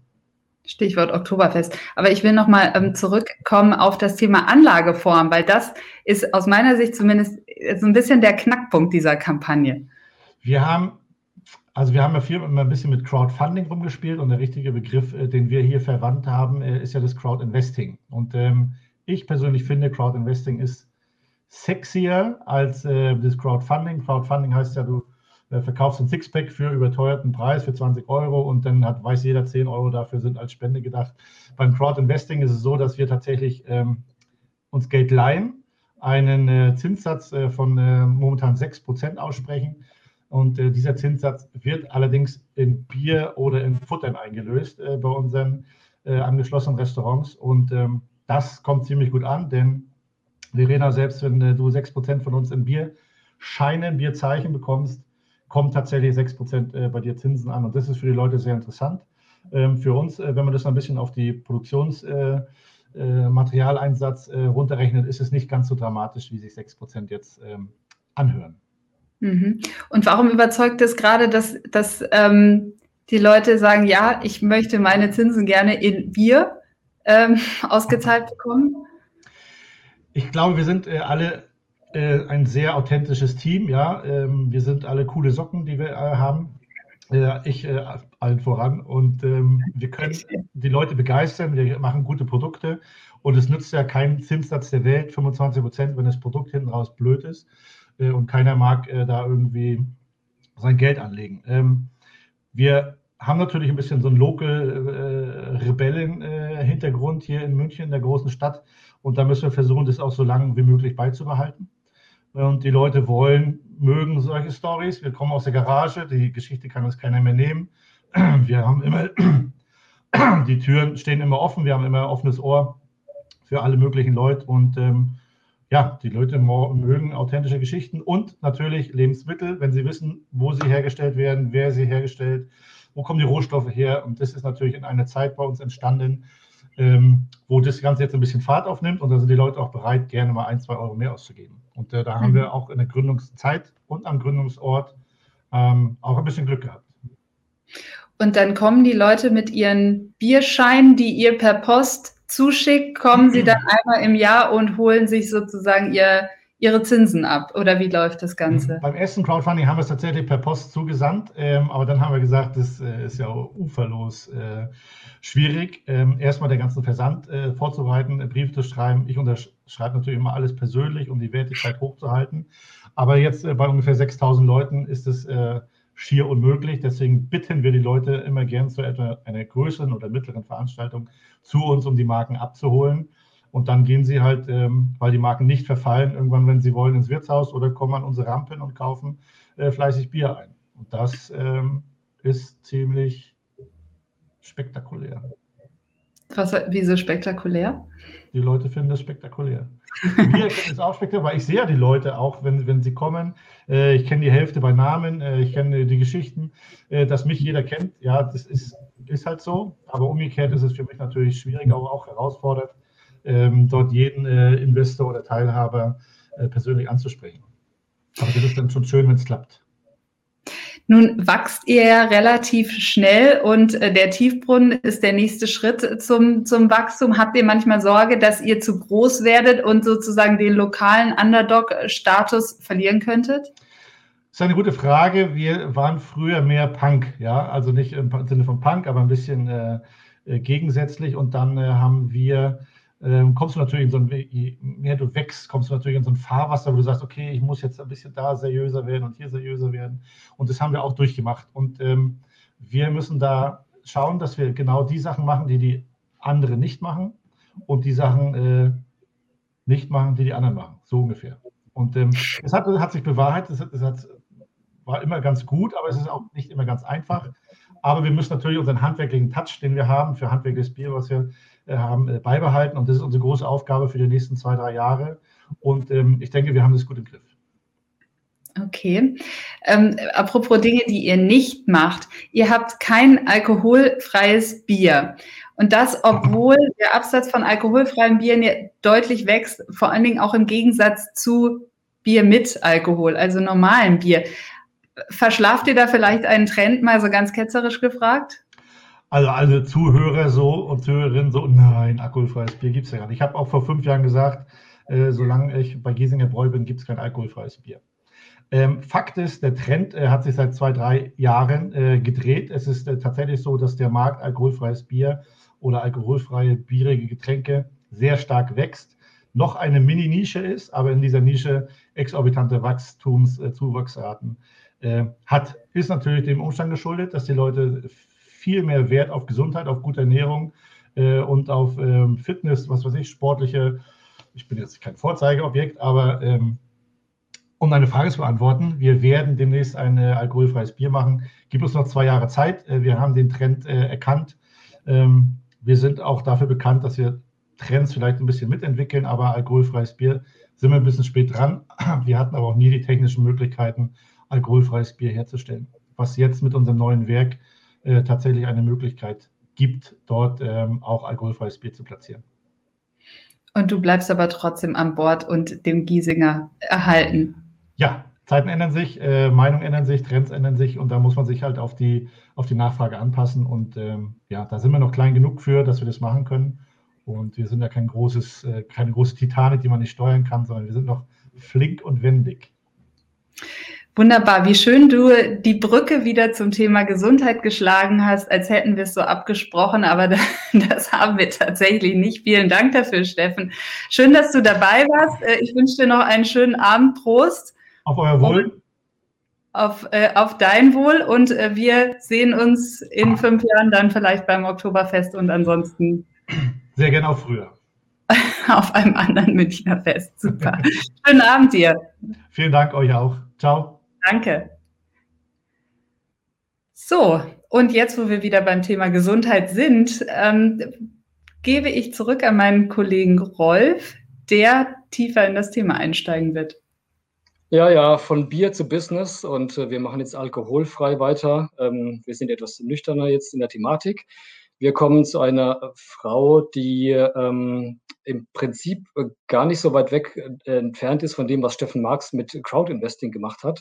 Stichwort Oktoberfest. Aber ich will nochmal ähm, zurückkommen auf das Thema Anlageform, weil das ist aus meiner Sicht zumindest so ein bisschen der Knackpunkt dieser Kampagne. Wir haben, also wir haben ja viel immer ein bisschen mit Crowdfunding rumgespielt und der richtige Begriff, äh, den wir hier verwandt haben, äh, ist ja das Crowdinvesting. Und ähm, ich persönlich finde, Crowdinvesting ist sexier als äh, das Crowdfunding. Crowdfunding heißt ja, du äh, verkaufst ein Sixpack für überteuerten Preis für 20 Euro und dann hat, weiß jeder, 10 Euro dafür sind als Spende gedacht. Beim Crowdinvesting ist es so, dass wir tatsächlich ähm, uns Geld leihen, einen äh, Zinssatz äh, von äh, momentan 6% aussprechen. Und äh, dieser Zinssatz wird allerdings in Bier oder in Futtern eingelöst bei unseren angeschlossenen Restaurants. Und ähm, das kommt ziemlich gut an, denn Verena, selbst wenn du 6% von uns in Bierscheinen, Bierzeichen bekommst, kommen tatsächlich 6% äh, bei dir Zinsen an. Und das ist für die Leute sehr interessant. Ähm, für uns, äh, wenn man das ein bisschen auf die Produktionsmaterialeinsatz äh, runterrechnet, ist es nicht ganz so dramatisch, wie sich 6% jetzt ähm, anhören. Mhm. Und warum überzeugt es gerade, dass, dass ähm, die Leute sagen, ja, ich möchte meine Zinsen gerne in Bier ähm, ausgezahlt bekommen? Ich glaube, wir sind äh, alle äh, ein sehr authentisches Team. Ja, ähm, wir sind alle coole Socken, die wir äh, haben. Äh, ich äh, allen voran. Und ähm, wir können die Leute begeistern. Wir machen gute Produkte. Und es nützt ja keinen Zinssatz der Welt, 25 Prozent, wenn das Produkt hinten raus blöd ist. Äh, und keiner mag da irgendwie sein Geld anlegen. Ähm, wir haben natürlich ein bisschen so einen Local-Rebellen-Hintergrund hier in München, in der großen Stadt. Und da müssen wir versuchen, das auch so lange wie möglich beizubehalten. Und die Leute wollen, mögen solche Stories. Wir kommen aus der Garage, die Geschichte kann uns keiner mehr nehmen. Wir haben immer, die Türen stehen immer offen, wir haben immer ein offenes Ohr für alle möglichen Leute. Und ähm, ja, die Leute mögen authentische Geschichten und natürlich Lebensmittel, wenn sie wissen, wo sie hergestellt werden, wer sie hergestellt, wo kommen die Rohstoffe her. Und das ist natürlich in einer Zeit bei uns entstanden, ähm, wo das Ganze jetzt ein bisschen Fahrt aufnimmt und da sind die Leute auch bereit, gerne mal ein, zwei Euro mehr auszugeben. Und äh, da haben mhm. wir auch in der Gründungszeit und am Gründungsort ähm, auch ein bisschen Glück gehabt. Und dann kommen die Leute mit ihren Bierscheinen, die ihr per Post zuschickt, kommen sie dann einmal im Jahr und holen sich sozusagen ihr, ihre Zinsen ab? Oder wie läuft das Ganze? Beim ersten Crowdfunding haben wir es tatsächlich per Post zugesandt, ähm, aber dann haben wir gesagt, das äh, ist ja uferlos äh, schwierig, ähm, erstmal den ganzen Versand äh, vorzubereiten, äh, Briefe zu schreiben. Ich unterschreibe natürlich immer alles persönlich, um die Wertigkeit hochzuhalten. Aber jetzt äh, bei ungefähr 6000 Leuten ist es äh, schier unmöglich. Deswegen bitten wir die Leute immer gern zu etwa einer größeren oder mittleren Veranstaltung zu uns, um die Marken abzuholen. Und dann gehen sie halt, ähm, weil die Marken nicht verfallen, irgendwann, wenn sie wollen, ins Wirtshaus oder kommen an unsere Rampen und kaufen äh, fleißig Bier ein. Und das ähm, ist ziemlich spektakulär. Was, wieso spektakulär? Die Leute finden das spektakulär. Wir finden es auch spektakulär, weil ich sehe ja die Leute auch, wenn, wenn sie kommen. Äh, ich kenne die Hälfte bei Namen, äh, ich kenne die Geschichten, äh, dass mich jeder kennt. Ja, das ist, ist halt so. Aber umgekehrt ist es für mich natürlich schwierig, aber auch herausfordernd, ähm, dort jeden äh, Investor oder Teilhaber äh, persönlich anzusprechen. Aber das ist dann schon schön, wenn es klappt. Nun wachst ihr ja relativ schnell und äh, der Tiefbrunnen ist der nächste Schritt zum, zum Wachstum. Habt ihr manchmal Sorge, dass ihr zu groß werdet und sozusagen den lokalen Underdog-Status verlieren könntet? Das ist eine gute Frage. Wir waren früher mehr Punk, ja, also nicht im Sinne von Punk, aber ein bisschen äh, äh gegensätzlich. Und dann äh, haben wir ähm, kommst du natürlich in so ein, je mehr du wächst, kommst du natürlich in so ein Fahrwasser, wo du sagst, okay, ich muss jetzt ein bisschen da seriöser werden und hier seriöser werden. Und das haben wir auch durchgemacht. Und ähm, wir müssen da schauen, dass wir genau die Sachen machen, die die anderen nicht machen und die Sachen äh, nicht machen, die die anderen machen. So ungefähr. Und ähm, es hat, hat, sich bewahrheitet, es, es hat, war immer ganz gut, aber es ist auch nicht immer ganz einfach. Aber wir müssen natürlich unseren handwerklichen Touch, den wir haben, für handwerkliches Bier, was wir haben, äh, beibehalten. Und das ist unsere große Aufgabe für die nächsten zwei, drei Jahre. Und ähm, ich denke, wir haben das gut im Griff. Okay. Ähm, apropos Dinge, die ihr nicht macht. Ihr habt kein alkoholfreies Bier. Und das, obwohl der Absatz von alkoholfreien Bieren deutlich wächst, vor allen Dingen auch im Gegensatz zu Bier mit Alkohol, also normalem Bier. Verschlaft ihr da vielleicht einen Trend, mal so ganz ketzerisch gefragt? Also alle Zuhörer so und Zuhörerinnen so, nein, alkoholfreies Bier gibt es ja gar nicht. Ich habe auch vor fünf Jahren gesagt, äh, solange ich bei Giesinger Bräu bin, gibt es kein alkoholfreies Bier. Ähm, Fakt ist, der Trend äh, hat sich seit zwei, drei Jahren äh, gedreht. Es ist äh, tatsächlich so, dass der Markt alkoholfreies Bier oder alkoholfreie bierige Getränke sehr stark wächst. Noch eine Mini-Nische ist, aber in dieser Nische exorbitante Wachstumszuwachsraten äh, hat. Ist natürlich dem Umstand geschuldet, dass die Leute viel mehr Wert auf Gesundheit, auf gute Ernährung äh, und auf ähm, Fitness, was weiß ich, sportliche, ich bin jetzt kein Vorzeigeobjekt, aber ähm, um deine Frage zu beantworten, wir werden demnächst ein äh, alkoholfreies Bier machen. Gib uns noch zwei Jahre Zeit. Äh, wir haben den Trend äh, erkannt. Ähm, wir sind auch dafür bekannt, dass wir Trends vielleicht ein bisschen mitentwickeln, aber alkoholfreies Bier sind wir ein bisschen spät dran. Wir hatten aber auch nie die technischen Möglichkeiten, alkoholfreies Bier herzustellen. Was jetzt mit unserem neuen Werk äh, tatsächlich eine Möglichkeit gibt, dort ähm, auch alkoholfreies Bier zu platzieren. Und du bleibst aber trotzdem an Bord und dem Giesinger erhalten. Ja, Zeiten ändern sich, äh, Meinungen ändern sich, Trends ändern sich und da muss man sich halt auf die, auf die Nachfrage anpassen. Und ähm, ja, da sind wir noch klein genug für, dass wir das machen können. Und wir sind ja kein großes, äh, keine große Titanic, die man nicht steuern kann, sondern wir sind noch flink und wendig. Wunderbar, wie schön du die Brücke wieder zum Thema Gesundheit geschlagen hast, als hätten wir es so abgesprochen, aber das haben wir tatsächlich nicht. Vielen Dank dafür, Steffen. Schön, dass du dabei warst. Äh, ich wünsche dir noch einen schönen Abend. Prost. Auf euer Wohl. Auf, äh, auf dein Wohl und äh, wir sehen uns in fünf Jahren dann vielleicht beim Oktoberfest und ansonsten. Sehr gerne auch früher. auf einem anderen Münchner Fest. Super. Schönen Abend dir. Vielen Dank euch auch. Ciao. Danke. So, und jetzt, wo wir wieder beim Thema Gesundheit sind, ähm, gebe ich zurück an meinen Kollegen Rolf, der tiefer in das Thema einsteigen wird. Ja, ja, von Bier zu Business und äh, wir machen jetzt alkoholfrei weiter. Ähm, wir sind etwas nüchterner jetzt in der Thematik. Wir kommen zu einer Frau, die ähm, im Prinzip äh, gar nicht so weit weg äh, entfernt ist von dem, was Steffen Marx mit Crowdinvesting gemacht hat,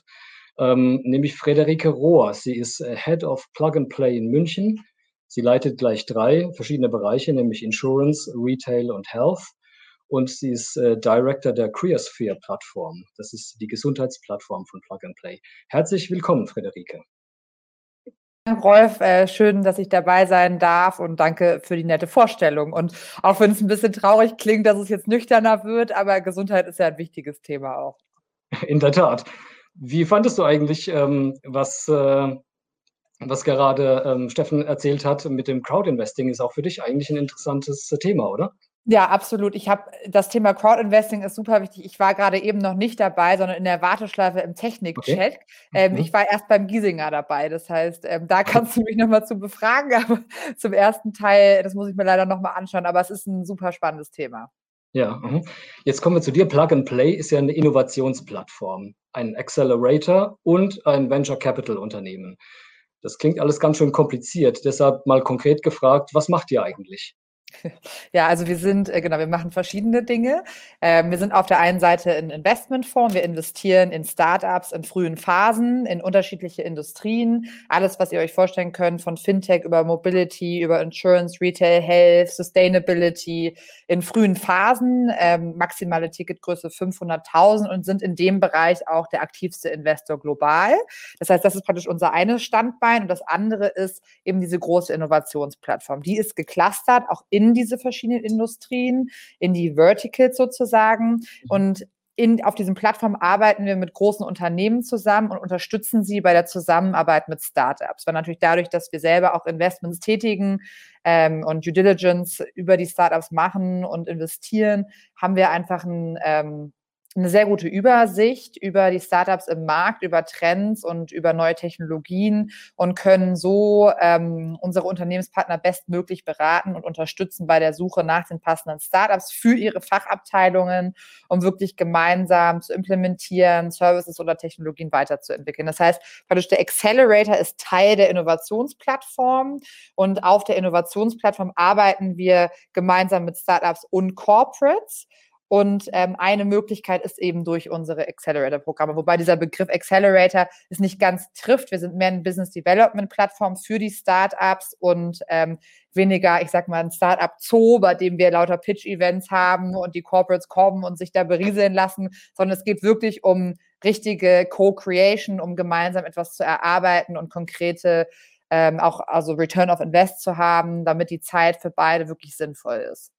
ähm, nämlich Frederike Rohr. Sie ist äh, Head of Plug and Play in München. Sie leitet gleich drei verschiedene Bereiche, nämlich Insurance, Retail und Health und sie ist äh, Director der Creosphere-Plattform. Das ist die Gesundheitsplattform von Plug and Play. Herzlich willkommen, Frederike. Rolf, äh, schön, dass ich dabei sein darf und danke für die nette Vorstellung. Und auch wenn es ein bisschen traurig klingt, dass es jetzt nüchterner wird, aber Gesundheit ist ja ein wichtiges Thema auch. In der Tat. Wie fandest du eigentlich, ähm, was, äh, was gerade ähm, Steffen erzählt hat mit dem Crowdinvesting? Ist auch für dich eigentlich ein interessantes Thema, oder? Ja, absolut. Ich habe das Thema Crowdinvesting ist super wichtig. Ich war gerade eben noch nicht dabei, sondern in der Warteschleife im Technikcheck. Okay. Ähm, mhm. Ich war erst beim Giesinger dabei. Das heißt, ähm, da kannst du mich nochmal zu befragen. Aber zum ersten Teil, das muss ich mir leider nochmal anschauen. Aber es ist ein super spannendes Thema. Ja, mhm. jetzt kommen wir zu dir. Plug and Play ist ja eine Innovationsplattform, ein Accelerator und ein Venture Capital Unternehmen. Das klingt alles ganz schön kompliziert. Deshalb mal konkret gefragt, was macht ihr eigentlich? Ja, also wir sind, äh, genau, wir machen verschiedene Dinge. Ähm, wir sind auf der einen Seite ein Investmentfonds. Wir investieren in Startups in frühen Phasen, in unterschiedliche Industrien. Alles, was ihr euch vorstellen könnt, von Fintech über Mobility, über Insurance, Retail, Health, Sustainability, in frühen Phasen, ähm, maximale Ticketgröße 500.000 und sind in dem Bereich auch der aktivste Investor global. Das heißt, das ist praktisch unser eines Standbein und das andere ist eben diese große Innovationsplattform. Die ist geclustert, auch in in diese verschiedenen Industrien, in die Verticals sozusagen. Mhm. Und in, auf diesen Plattformen arbeiten wir mit großen Unternehmen zusammen und unterstützen sie bei der Zusammenarbeit mit Startups. Weil natürlich dadurch, dass wir selber auch Investments tätigen ähm, und Due Diligence über die Startups machen und investieren, haben wir einfach ein ähm, eine sehr gute Übersicht über die Startups im Markt, über Trends und über neue Technologien und können so ähm, unsere Unternehmenspartner bestmöglich beraten und unterstützen bei der Suche nach den passenden Startups für ihre Fachabteilungen, um wirklich gemeinsam zu implementieren, Services oder Technologien weiterzuentwickeln. Das heißt, praktisch der Accelerator ist Teil der Innovationsplattform und auf der Innovationsplattform arbeiten wir gemeinsam mit Startups und Corporates Und ähm, eine Möglichkeit ist eben durch unsere Accelerator-Programme, wobei dieser Begriff Accelerator es nicht ganz trifft. Wir sind mehr ein Business Development-Plattform für die Startups und ähm, weniger, ich sag mal, ein Startup-Zoo, bei dem wir lauter Pitch-Events haben und die Corporates kommen und sich da berieseln lassen, sondern es geht wirklich um richtige Co-Creation, um gemeinsam etwas zu erarbeiten und konkrete ähm, auch also Return of Invest zu haben, damit die Zeit für beide wirklich sinnvoll ist.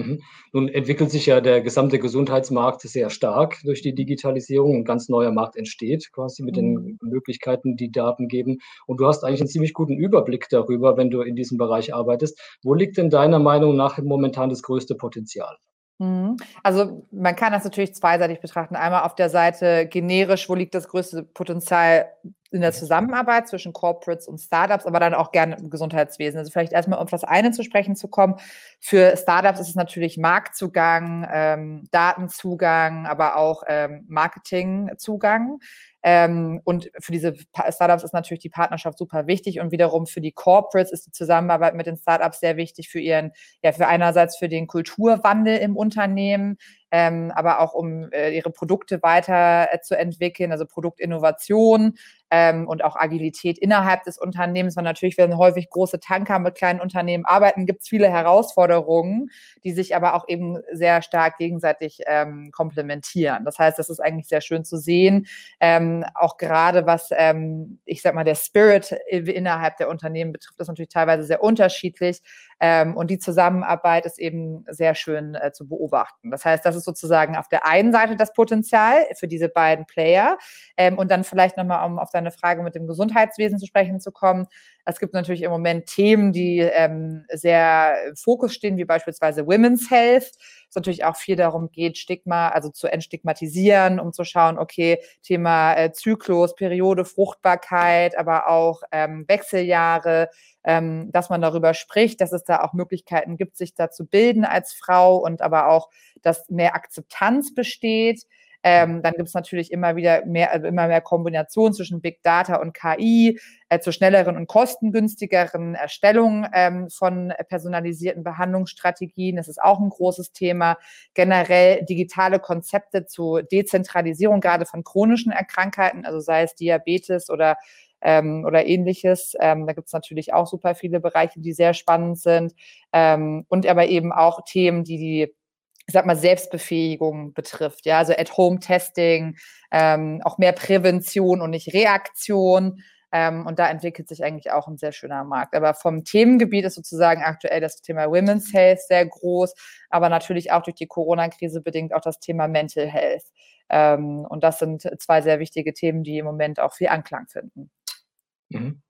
Mhm. Nun entwickelt sich ja der gesamte Gesundheitsmarkt sehr stark durch die Digitalisierung. Ein ganz neuer Markt entsteht quasi mit den mhm. Möglichkeiten, die Daten geben. Und du hast eigentlich einen ziemlich guten Überblick darüber, wenn du in diesem Bereich arbeitest. Wo liegt denn deiner Meinung nach momentan das größte Potenzial? Mhm. Also man kann das natürlich zweiseitig betrachten. Einmal auf der Seite generisch, wo liegt das größte Potenzial in der Zusammenarbeit zwischen Corporates und Startups, aber dann auch gerne im Gesundheitswesen. Also vielleicht erstmal um das eine zu sprechen zu kommen. Für Startups ist es natürlich Marktzugang, ähm, Datenzugang, aber auch ähm, Marketingzugang. Ähm, und für diese Startups ist natürlich die Partnerschaft super wichtig und wiederum für die Corporates ist die Zusammenarbeit mit den Startups sehr wichtig für ihren, ja, für einerseits für den Kulturwandel im Unternehmen, ähm, aber auch um äh, ihre Produkte weiter äh, zu entwickeln, also Produktinnovation ähm, und auch Agilität innerhalb des Unternehmens. Weil natürlich, wenn häufig große Tanker mit kleinen Unternehmen arbeiten, gibt es viele Herausforderungen, die sich aber auch eben sehr stark gegenseitig ähm, komplementieren. Das heißt, das ist eigentlich sehr schön zu sehen, ähm, auch gerade was, ähm, ich sag mal, der Spirit innerhalb der Unternehmen betrifft, ist natürlich teilweise sehr unterschiedlich. Ähm, und die Zusammenarbeit ist eben sehr schön äh, zu beobachten. Das heißt, das ist sozusagen auf der einen Seite das Potenzial für diese beiden Player. Ähm, und dann vielleicht nochmal, um auf deine Frage mit dem Gesundheitswesen zu sprechen zu kommen. Es gibt natürlich im Moment Themen, die ähm, sehr im Fokus stehen, wie beispielsweise Women's Health. Es natürlich auch viel darum geht, Stigma, also zu entstigmatisieren, um zu schauen, okay, Thema äh, Zyklus, Periode, Fruchtbarkeit, aber auch ähm, Wechseljahre, ähm, dass man darüber spricht, dass es da auch Möglichkeiten gibt, sich da zu bilden als Frau und aber auch, dass mehr Akzeptanz besteht. Ähm, dann gibt es natürlich immer wieder mehr, also immer mehr Kombination zwischen Big Data und KI äh, zur schnelleren und kostengünstigeren Erstellung ähm, von personalisierten Behandlungsstrategien. Das ist auch ein großes Thema. Generell digitale Konzepte zu Dezentralisierung, gerade von chronischen Erkrankheiten, also sei es Diabetes oder ähm, oder ähnliches. Ähm, da gibt es natürlich auch super viele Bereiche, die sehr spannend sind. Ähm, und aber eben auch Themen, die die ich sag mal, Selbstbefähigung betrifft. Ja, also At-Home-Testing, ähm, auch mehr Prävention und nicht Reaktion. Ähm, und da entwickelt sich eigentlich auch ein sehr schöner Markt. Aber vom Themengebiet ist sozusagen aktuell das Thema Women's Health sehr groß, aber natürlich auch durch die Corona-Krise bedingt auch das Thema Mental Health. Ähm, und das sind zwei sehr wichtige Themen, die im Moment auch viel Anklang finden. Mhm.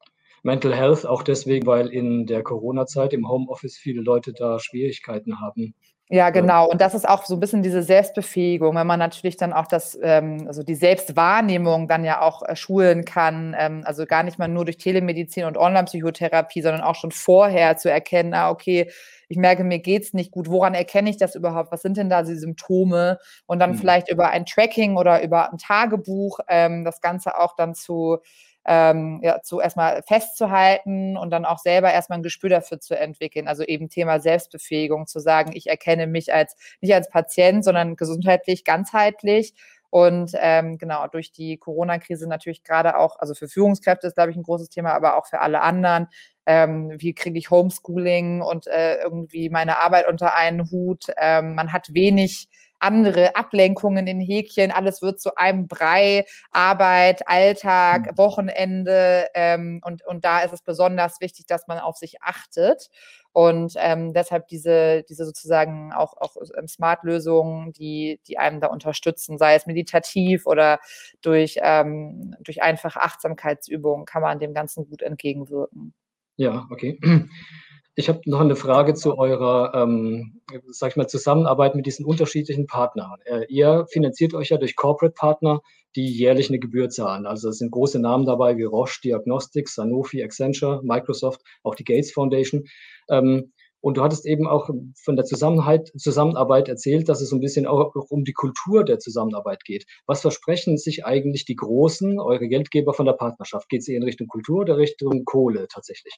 Mental Health auch deswegen, weil in der Corona-Zeit im Homeoffice viele Leute da Schwierigkeiten haben. Ja, genau. Und das ist auch so ein bisschen diese Selbstbefähigung, wenn man natürlich dann auch das, ähm, also die Selbstwahrnehmung dann ja auch äh, schulen kann. Ähm, also gar nicht mal nur durch Telemedizin und Online-Psychotherapie, sondern auch schon vorher zu erkennen, ah, okay, ich merke, mir geht's nicht gut. Woran erkenne ich das überhaupt? Was sind denn da die Symptome? Und dann mhm. vielleicht über ein Tracking oder über ein Tagebuch ähm, das Ganze auch dann zu ähm, ja, zu erstmal festzuhalten und dann auch selber erstmal ein Gespür dafür zu entwickeln. Also eben Thema Selbstbefähigung, zu sagen, ich erkenne mich als nicht als Patient, sondern gesundheitlich, ganzheitlich. Und ähm, genau, durch die Corona-Krise natürlich gerade auch, also für Führungskräfte ist, glaube ich, ein großes Thema, aber auch für alle anderen. Ähm, wie kriege ich Homeschooling und äh, irgendwie meine Arbeit unter einen Hut? Ähm, man hat wenig andere Ablenkungen in Häkchen, alles wird zu einem Brei, Arbeit, Alltag, mhm. Wochenende ähm, und, und da ist es besonders wichtig, dass man auf sich achtet. Und ähm, deshalb diese, diese sozusagen auch, auch ähm, Smart-Lösungen, die, die einem da unterstützen, sei es meditativ oder durch, ähm, durch einfache Achtsamkeitsübungen, kann man dem Ganzen gut entgegenwirken. Ja, okay. Ich habe noch eine Frage zu eurer, ähm, sag ich mal, Zusammenarbeit mit diesen unterschiedlichen Partnern. Äh, ihr finanziert euch ja durch Corporate Partner, die jährlich eine Gebühr zahlen. Also es sind große Namen dabei wie Roche Diagnostics, Sanofi, Accenture, Microsoft, auch die Gates Foundation. Ähm, und du hattest eben auch von der Zusammenarbeit erzählt, dass es so ein bisschen auch um die Kultur der Zusammenarbeit geht. Was versprechen sich eigentlich die Großen, eure Geldgeber von der Partnerschaft? Geht es eher in Richtung Kultur oder Richtung Kohle tatsächlich?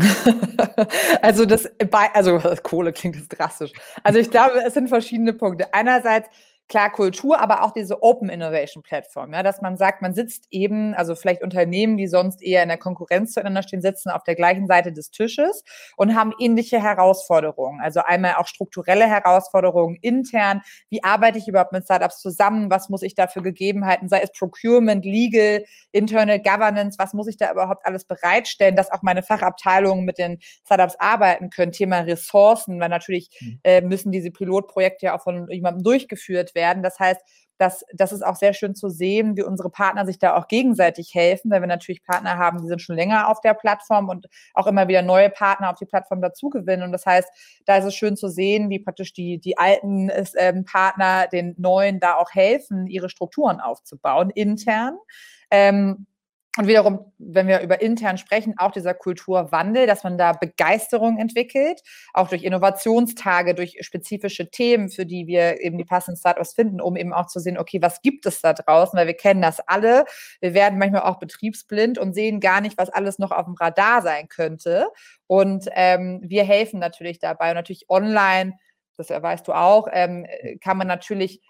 also das, also Kohle klingt jetzt drastisch. Also ich glaube, es sind verschiedene Punkte. Einerseits klar Kultur, aber auch diese Open Innovation Plattform, ja, dass man sagt, man sitzt eben, also vielleicht Unternehmen, die sonst eher in der Konkurrenz zueinander stehen, sitzen auf der gleichen Seite des Tisches und haben ähnliche Herausforderungen. Also einmal auch strukturelle Herausforderungen intern. Wie arbeite ich überhaupt mit Startups zusammen? Was muss ich da für Gegebenheiten, sei es Procurement, Legal, Internal Governance, was muss ich da überhaupt alles bereitstellen, dass auch meine Fachabteilungen mit den Startups arbeiten können? Thema Ressourcen, weil natürlich mhm. äh, müssen diese Pilotprojekte ja auch von jemandem durchgeführt werden werden. Das heißt, das, das ist auch sehr schön zu sehen, wie unsere Partner sich da auch gegenseitig helfen, weil wir natürlich Partner haben, die sind schon länger auf der Plattform und auch immer wieder neue Partner auf die Plattform dazugewinnen. Und das heißt, da ist es schön zu sehen, wie praktisch die, die alten ähm, Partner den neuen da auch helfen, ihre Strukturen aufzubauen, intern. Ähm, und wiederum, wenn wir über intern sprechen, auch dieser Kulturwandel, dass man da Begeisterung entwickelt, auch durch Innovationstage, durch spezifische Themen, für die wir eben die passenden Startups finden, um eben auch zu sehen, okay, was gibt es da draußen, weil wir kennen das alle. Wir werden manchmal auch betriebsblind und sehen gar nicht, was alles noch auf dem Radar sein könnte. Und ähm, wir helfen natürlich dabei und natürlich online, das weißt du auch, ähm, kann man natürlich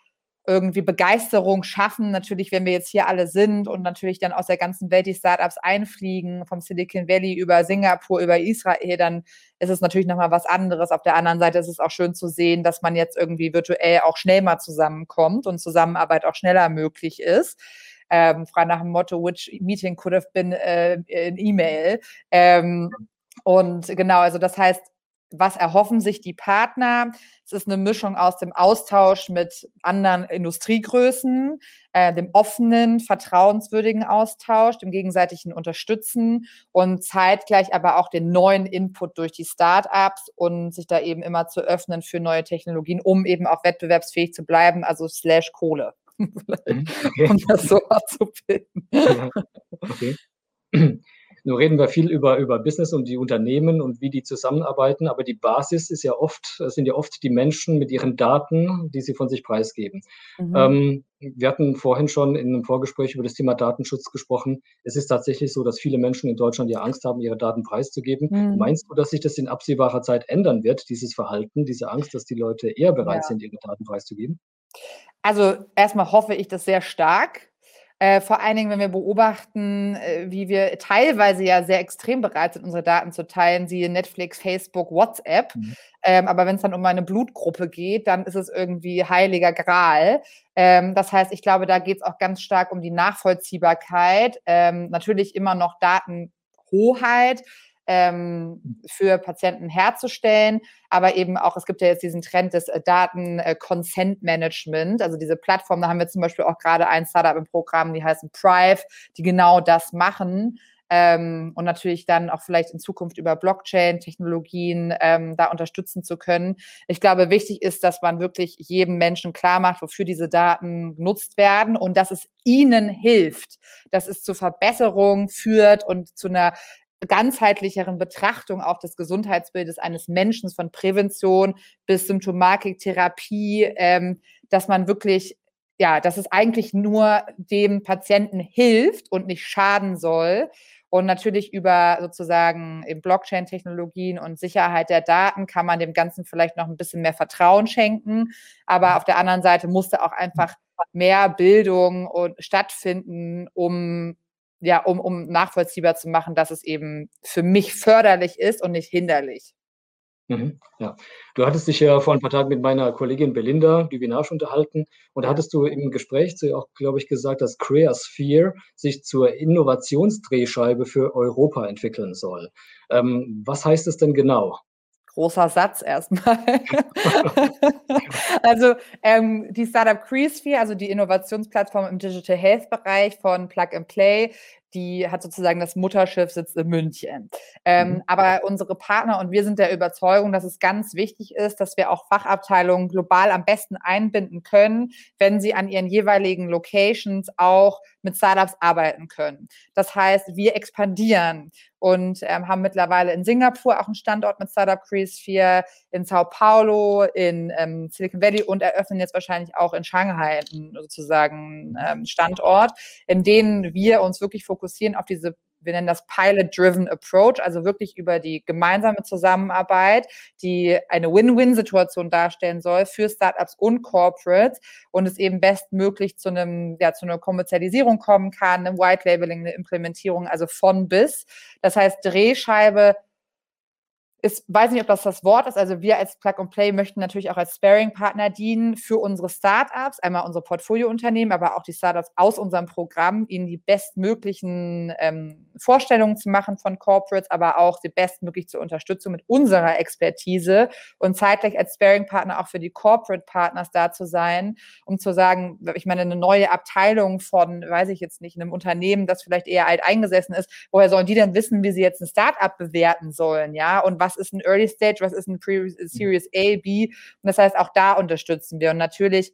irgendwie Begeisterung schaffen. Natürlich, wenn wir jetzt hier alle sind und natürlich dann aus der ganzen Welt die Startups einfliegen, vom Silicon Valley über Singapur, über Israel, dann ist es natürlich nochmal was anderes. Auf der anderen Seite ist es auch schön zu sehen, dass man jetzt irgendwie virtuell auch schnell mal zusammenkommt und Zusammenarbeit auch schneller möglich ist. Ähm, frei nach dem Motto, which meeting could have been äh, an email. Ähm, und genau, also das heißt, was erhoffen sich die Partner? Es ist eine Mischung aus dem Austausch mit anderen Industriegrößen, äh, dem offenen, vertrauenswürdigen Austausch, dem gegenseitigen Unterstützen und zeitgleich aber auch den neuen Input durch die Startups und sich da eben immer zu öffnen für neue Technologien, um eben auch wettbewerbsfähig zu bleiben, also slash Kohle. Mhm, um das so abzubilden. Ja, okay. Nur reden wir viel über, über Business und die Unternehmen und wie die zusammenarbeiten, aber die Basis ist ja oft, sind ja oft die Menschen mit ihren Daten, die sie von sich preisgeben. Mhm. Ähm, wir hatten vorhin schon in einem Vorgespräch über das Thema Datenschutz gesprochen. Es ist tatsächlich so, dass viele Menschen in Deutschland ja Angst haben, ihre Daten preiszugeben. Mhm. Meinst du, dass sich das in absehbarer Zeit ändern wird, dieses Verhalten, diese Angst, dass die Leute eher bereit ja. sind, ihre Daten preiszugeben? Also erstmal hoffe ich das sehr stark, äh, vor allen Dingen, wenn wir beobachten, äh, wie wir teilweise ja sehr extrem bereit sind, unsere Daten zu teilen, siehe Netflix, Facebook, WhatsApp. Mhm. Ähm, aber wenn es dann um eine Blutgruppe geht, dann ist es irgendwie heiliger Gral. Ähm, das heißt, ich glaube, da geht es auch ganz stark um die Nachvollziehbarkeit. Ähm, natürlich immer noch Datenhoheit ähm, für Patienten herzustellen. Aber eben auch, es gibt ja jetzt diesen Trend des äh, Daten-Consent-Management, also diese Plattform, da haben wir zum Beispiel auch gerade ein Startup im Programm, die heißen Prive, die genau das machen. Ähm, und natürlich dann auch vielleicht in Zukunft über Blockchain-Technologien ähm, da unterstützen zu können. Ich glaube, wichtig ist, dass man wirklich jedem Menschen klar macht, wofür diese Daten genutzt werden und dass es ihnen hilft, dass es zur Verbesserung führt und zu einer ganzheitlicheren Betrachtung auch des Gesundheitsbildes eines Menschen von Prävention bis Symptomatik, Therapie, ähm, dass man wirklich, ja, dass es eigentlich nur dem Patienten hilft und nicht schaden soll. Und natürlich über sozusagen Blockchain-Technologien und Sicherheit der Daten kann man dem Ganzen vielleicht noch ein bisschen mehr Vertrauen schenken. Aber auf der anderen Seite musste auch einfach mehr Bildung und stattfinden, um ja, um, um nachvollziehbar zu machen, dass es eben für mich förderlich ist und nicht hinderlich. Mhm, ja, du hattest dich ja vor ein paar Tagen mit meiner Kollegin Belinda Dübinage unterhalten und da hattest du im Gespräch zu ihr auch, glaube ich, gesagt, dass Creasphere sich zur Innovationsdrehscheibe für Europa entwickeln soll. Ähm, was heißt es denn genau? Großer Satz erstmal. also ähm, die Startup Creasphere, also die Innovationsplattform im Digital Health Bereich von Plug and Play, die hat sozusagen das Mutterschiff sitzt in München. Ähm, mhm. Aber unsere Partner und wir sind der Überzeugung, dass es ganz wichtig ist, dass wir auch Fachabteilungen global am besten einbinden können, wenn sie an ihren jeweiligen Locations auch mit Startups arbeiten können. Das heißt, wir expandieren und ähm, haben mittlerweile in Singapur auch einen Standort mit Startup Creasphere, in Sao Paulo, in ähm, Silicon Valley und eröffnen jetzt wahrscheinlich auch in Shanghai sozusagen ähm, Standort, in denen wir uns wirklich fokussieren auf diese wir nennen das Pilot-Driven Approach, also wirklich über die gemeinsame Zusammenarbeit, die eine Win-Win-Situation darstellen soll für Startups und Corporates und es eben bestmöglich zu einem, ja, zu einer Kommerzialisierung kommen kann, einem White Labeling, eine Implementierung, also von bis. Das heißt, Drehscheibe ist, weiß nicht, ob das das Wort ist. Also wir als Plug and Play möchten natürlich auch als Sparing-Partner dienen für unsere Startups, einmal unsere Portfoliounternehmen, aber auch die Startups aus unserem Programm, ihnen die bestmöglichen ähm, Vorstellungen zu machen von Corporates, aber auch die bestmöglich zur Unterstützung mit unserer Expertise und zeitgleich als Sparing-Partner auch für die Corporate-Partners da zu sein, um zu sagen, ich meine, eine neue Abteilung von, weiß ich jetzt nicht, einem Unternehmen, das vielleicht eher alt eingesessen ist, woher sollen die denn wissen, wie sie jetzt ein Startup bewerten sollen, ja? Und was was ist ein Early Stage, was ist ein Pre-Series A, B. Und das heißt, auch da unterstützen wir. Und natürlich,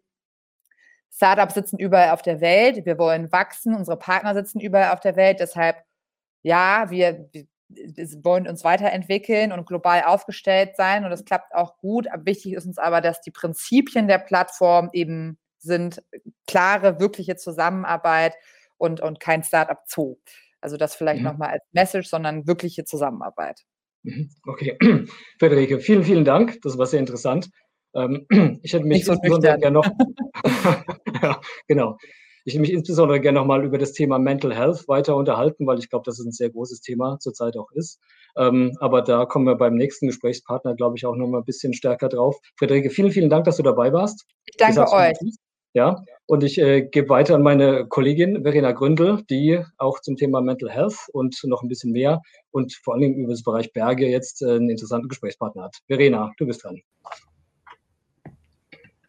Startups sitzen überall auf der Welt. Wir wollen wachsen. Unsere Partner sitzen überall auf der Welt. Deshalb, ja, wir, wir wollen uns weiterentwickeln und global aufgestellt sein. Und das klappt auch gut. Wichtig ist uns aber, dass die Prinzipien der Plattform eben sind klare, wirkliche Zusammenarbeit und, und kein Startup-Zoo. Also das vielleicht mhm. nochmal als Message, sondern wirkliche Zusammenarbeit. Mhm. Okay, Frederike, vielen, vielen Dank. Das war sehr interessant. Ähm, ich hätte mich so insbesondere gerne noch, ja, genau. Ich hätte mich insbesondere gerne noch mal über das Thema Mental Health weiter unterhalten, weil ich glaube, dass es ein sehr großes Thema zurzeit auch ist. Ähm, aber da kommen wir beim nächsten Gesprächspartner, glaube ich, auch noch mal ein bisschen stärker drauf. Frederike, vielen, vielen Dank, dass du dabei warst. Ich danke euch. Ja, und ich äh, gebe weiter an meine Kollegin Verena Gründel, die auch zum Thema Mental Health und noch ein bisschen mehr und vor allem über das Bereich Berge jetzt äh, einen interessanten Gesprächspartner hat. Verena, du bist dran.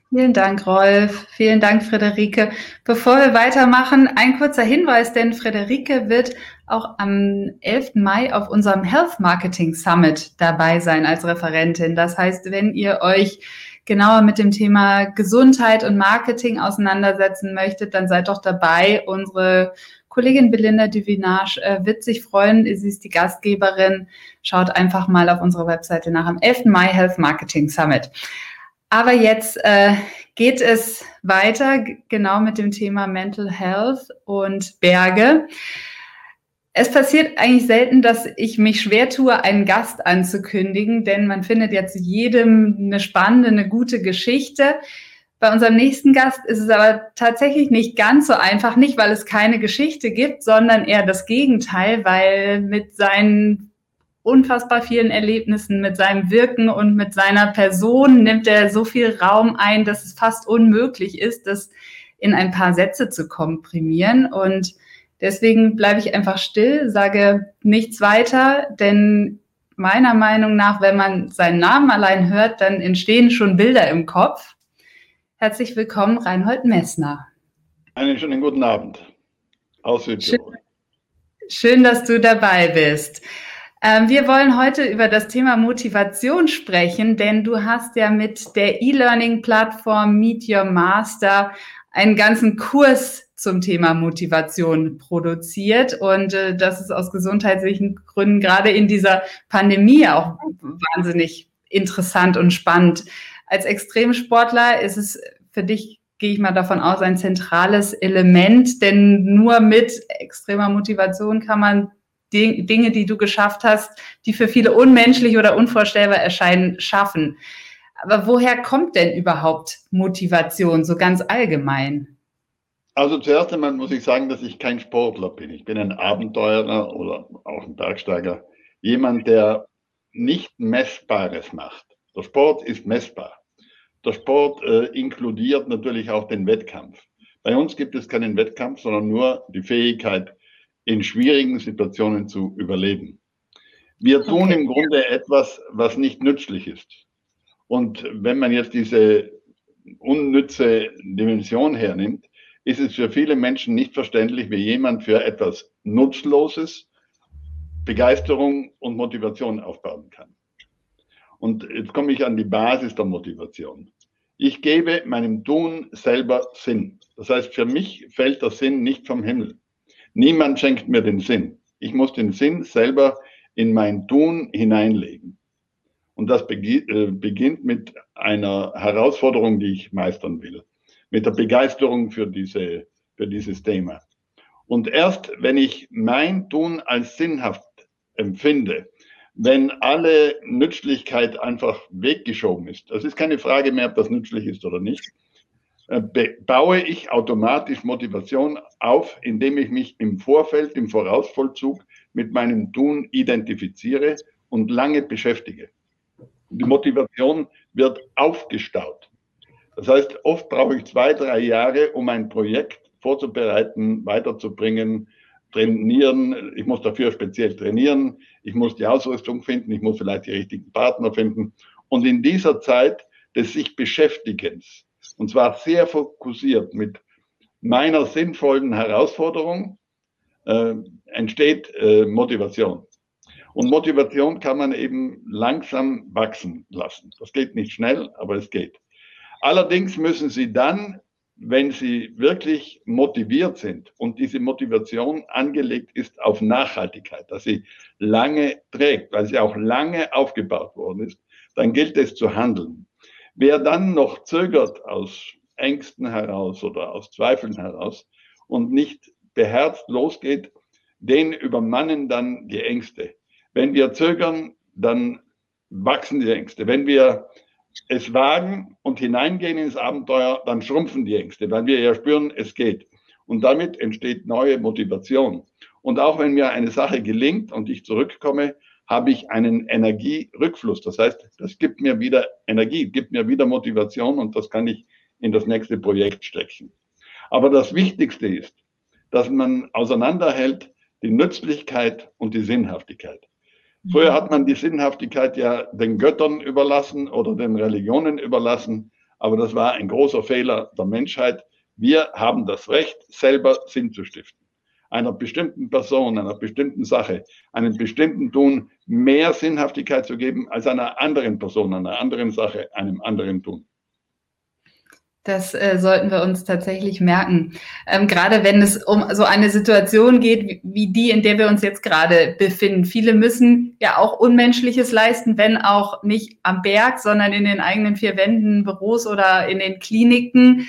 Vielen Dank, Rolf. Vielen Dank, Friederike. Bevor wir weitermachen, ein kurzer Hinweis, denn Friederike wird auch am 11. Mai auf unserem Health Marketing Summit dabei sein als Referentin. Das heißt, wenn ihr euch genauer mit dem Thema Gesundheit und Marketing auseinandersetzen möchtet, dann seid doch dabei. Unsere Kollegin Belinda Duvinage äh, wird sich freuen. Sie ist die Gastgeberin. Schaut einfach mal auf unserer Webseite nach am 11. Mai Health Marketing Summit. Aber jetzt äh, geht es weiter, genau mit dem Thema Mental Health und Berge. Es passiert eigentlich selten, dass ich mich schwer tue, einen Gast anzukündigen, denn man findet ja zu jedem eine spannende, eine gute Geschichte. Bei unserem nächsten Gast ist es aber tatsächlich nicht ganz so einfach, nicht weil es keine Geschichte gibt, sondern eher das Gegenteil, weil mit seinen unfassbar vielen Erlebnissen, mit seinem Wirken und mit seiner Person nimmt er so viel Raum ein, dass es fast unmöglich ist, das in ein paar Sätze zu komprimieren. Und Deswegen bleibe ich einfach still, sage nichts weiter, denn meiner Meinung nach, wenn man seinen Namen allein hört, dann entstehen schon Bilder im Kopf. Herzlich willkommen, Reinhold Messner. Einen schönen guten Abend aus Südtirol. Schön, schön, dass du dabei bist. Ähm, wir wollen heute über das Thema Motivation sprechen, denn du hast ja mit der E-Learning-Plattform Meet Your Master einen ganzen Kurs zum Thema Motivation produziert. Und äh, das ist aus gesundheitlichen Gründen gerade in dieser Pandemie auch wahnsinnig interessant und spannend. Als Extremsportler ist es für dich, gehe ich mal davon aus, ein zentrales Element, denn nur mit extremer Motivation kann man Dinge, die du geschafft hast, die für viele unmenschlich oder unvorstellbar erscheinen, schaffen. Aber woher kommt denn überhaupt Motivation so ganz allgemein? Also zuerst einmal muss ich sagen, dass ich kein Sportler bin. Ich bin ein Abenteurer oder auch ein Bergsteiger. Jemand, der nicht Messbares macht. Der Sport ist messbar. Der Sport äh, inkludiert natürlich auch den Wettkampf. Bei uns gibt es keinen Wettkampf, sondern nur die Fähigkeit, in schwierigen Situationen zu überleben. Wir tun im Grunde etwas, was nicht nützlich ist. Und wenn man jetzt diese unnütze Dimension hernimmt, ist es für viele Menschen nicht verständlich, wie jemand für etwas Nutzloses Begeisterung und Motivation aufbauen kann. Und jetzt komme ich an die Basis der Motivation. Ich gebe meinem Tun selber Sinn. Das heißt, für mich fällt der Sinn nicht vom Himmel. Niemand schenkt mir den Sinn. Ich muss den Sinn selber in mein Tun hineinlegen. Und das äh, beginnt mit einer Herausforderung, die ich meistern will mit der Begeisterung für, diese, für dieses Thema. Und erst wenn ich mein Tun als sinnhaft empfinde, wenn alle Nützlichkeit einfach weggeschoben ist, das ist keine Frage mehr, ob das nützlich ist oder nicht, äh, baue ich automatisch Motivation auf, indem ich mich im Vorfeld, im Vorausvollzug mit meinem Tun identifiziere und lange beschäftige. Die Motivation wird aufgestaut. Das heißt, oft brauche ich zwei, drei Jahre, um ein Projekt vorzubereiten, weiterzubringen, trainieren. Ich muss dafür speziell trainieren. Ich muss die Ausrüstung finden. Ich muss vielleicht die richtigen Partner finden. Und in dieser Zeit des sich Beschäftigens, und zwar sehr fokussiert mit meiner sinnvollen Herausforderung, äh, entsteht äh, Motivation. Und Motivation kann man eben langsam wachsen lassen. Das geht nicht schnell, aber es geht. Allerdings müssen Sie dann wenn sie wirklich motiviert sind und diese Motivation angelegt ist auf Nachhaltigkeit, dass sie lange trägt, weil sie auch lange aufgebaut worden ist, dann gilt es zu handeln. Wer dann noch zögert aus Ängsten heraus oder aus Zweifeln heraus und nicht beherzt losgeht, den übermannen dann die Ängste. Wenn wir zögern, dann wachsen die Ängste. Wenn wir es wagen und hineingehen ins Abenteuer, dann schrumpfen die Ängste, weil wir ja spüren, es geht. Und damit entsteht neue Motivation. Und auch wenn mir eine Sache gelingt und ich zurückkomme, habe ich einen Energierückfluss. Das heißt, das gibt mir wieder Energie, gibt mir wieder Motivation und das kann ich in das nächste Projekt stecken. Aber das Wichtigste ist, dass man auseinanderhält die Nützlichkeit und die Sinnhaftigkeit. Früher hat man die Sinnhaftigkeit ja den Göttern überlassen oder den Religionen überlassen, aber das war ein großer Fehler der Menschheit. Wir haben das Recht, selber Sinn zu stiften. Einer bestimmten Person, einer bestimmten Sache, einem bestimmten Tun mehr Sinnhaftigkeit zu geben als einer anderen Person, einer anderen Sache, einem anderen Tun. Das äh, sollten wir uns tatsächlich merken. Ähm, gerade wenn es um so eine Situation geht wie, wie die, in der wir uns jetzt gerade befinden. Viele müssen ja auch Unmenschliches leisten, wenn auch nicht am Berg, sondern in den eigenen vier Wänden, Büros oder in den Kliniken.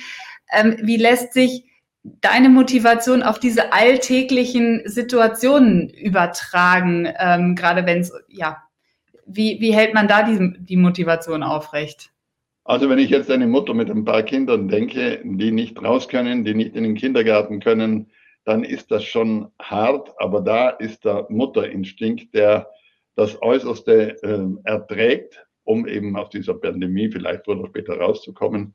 Ähm, wie lässt sich deine Motivation auf diese alltäglichen Situationen übertragen? Ähm, gerade wenn es, ja, wie, wie hält man da die, die Motivation aufrecht? Also wenn ich jetzt eine Mutter mit ein paar Kindern denke, die nicht raus können, die nicht in den Kindergarten können, dann ist das schon hart, aber da ist der Mutterinstinkt, der das Äußerste äh, erträgt, um eben aus dieser Pandemie vielleicht früher oder später rauszukommen.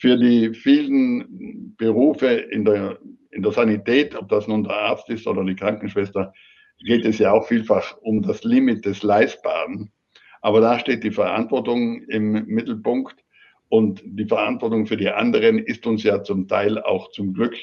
Für die vielen Berufe in der, in der Sanität, ob das nun der Arzt ist oder die Krankenschwester, geht es ja auch vielfach um das Limit des Leistbaren. Aber da steht die Verantwortung im Mittelpunkt und die Verantwortung für die anderen ist uns ja zum Teil auch zum Glück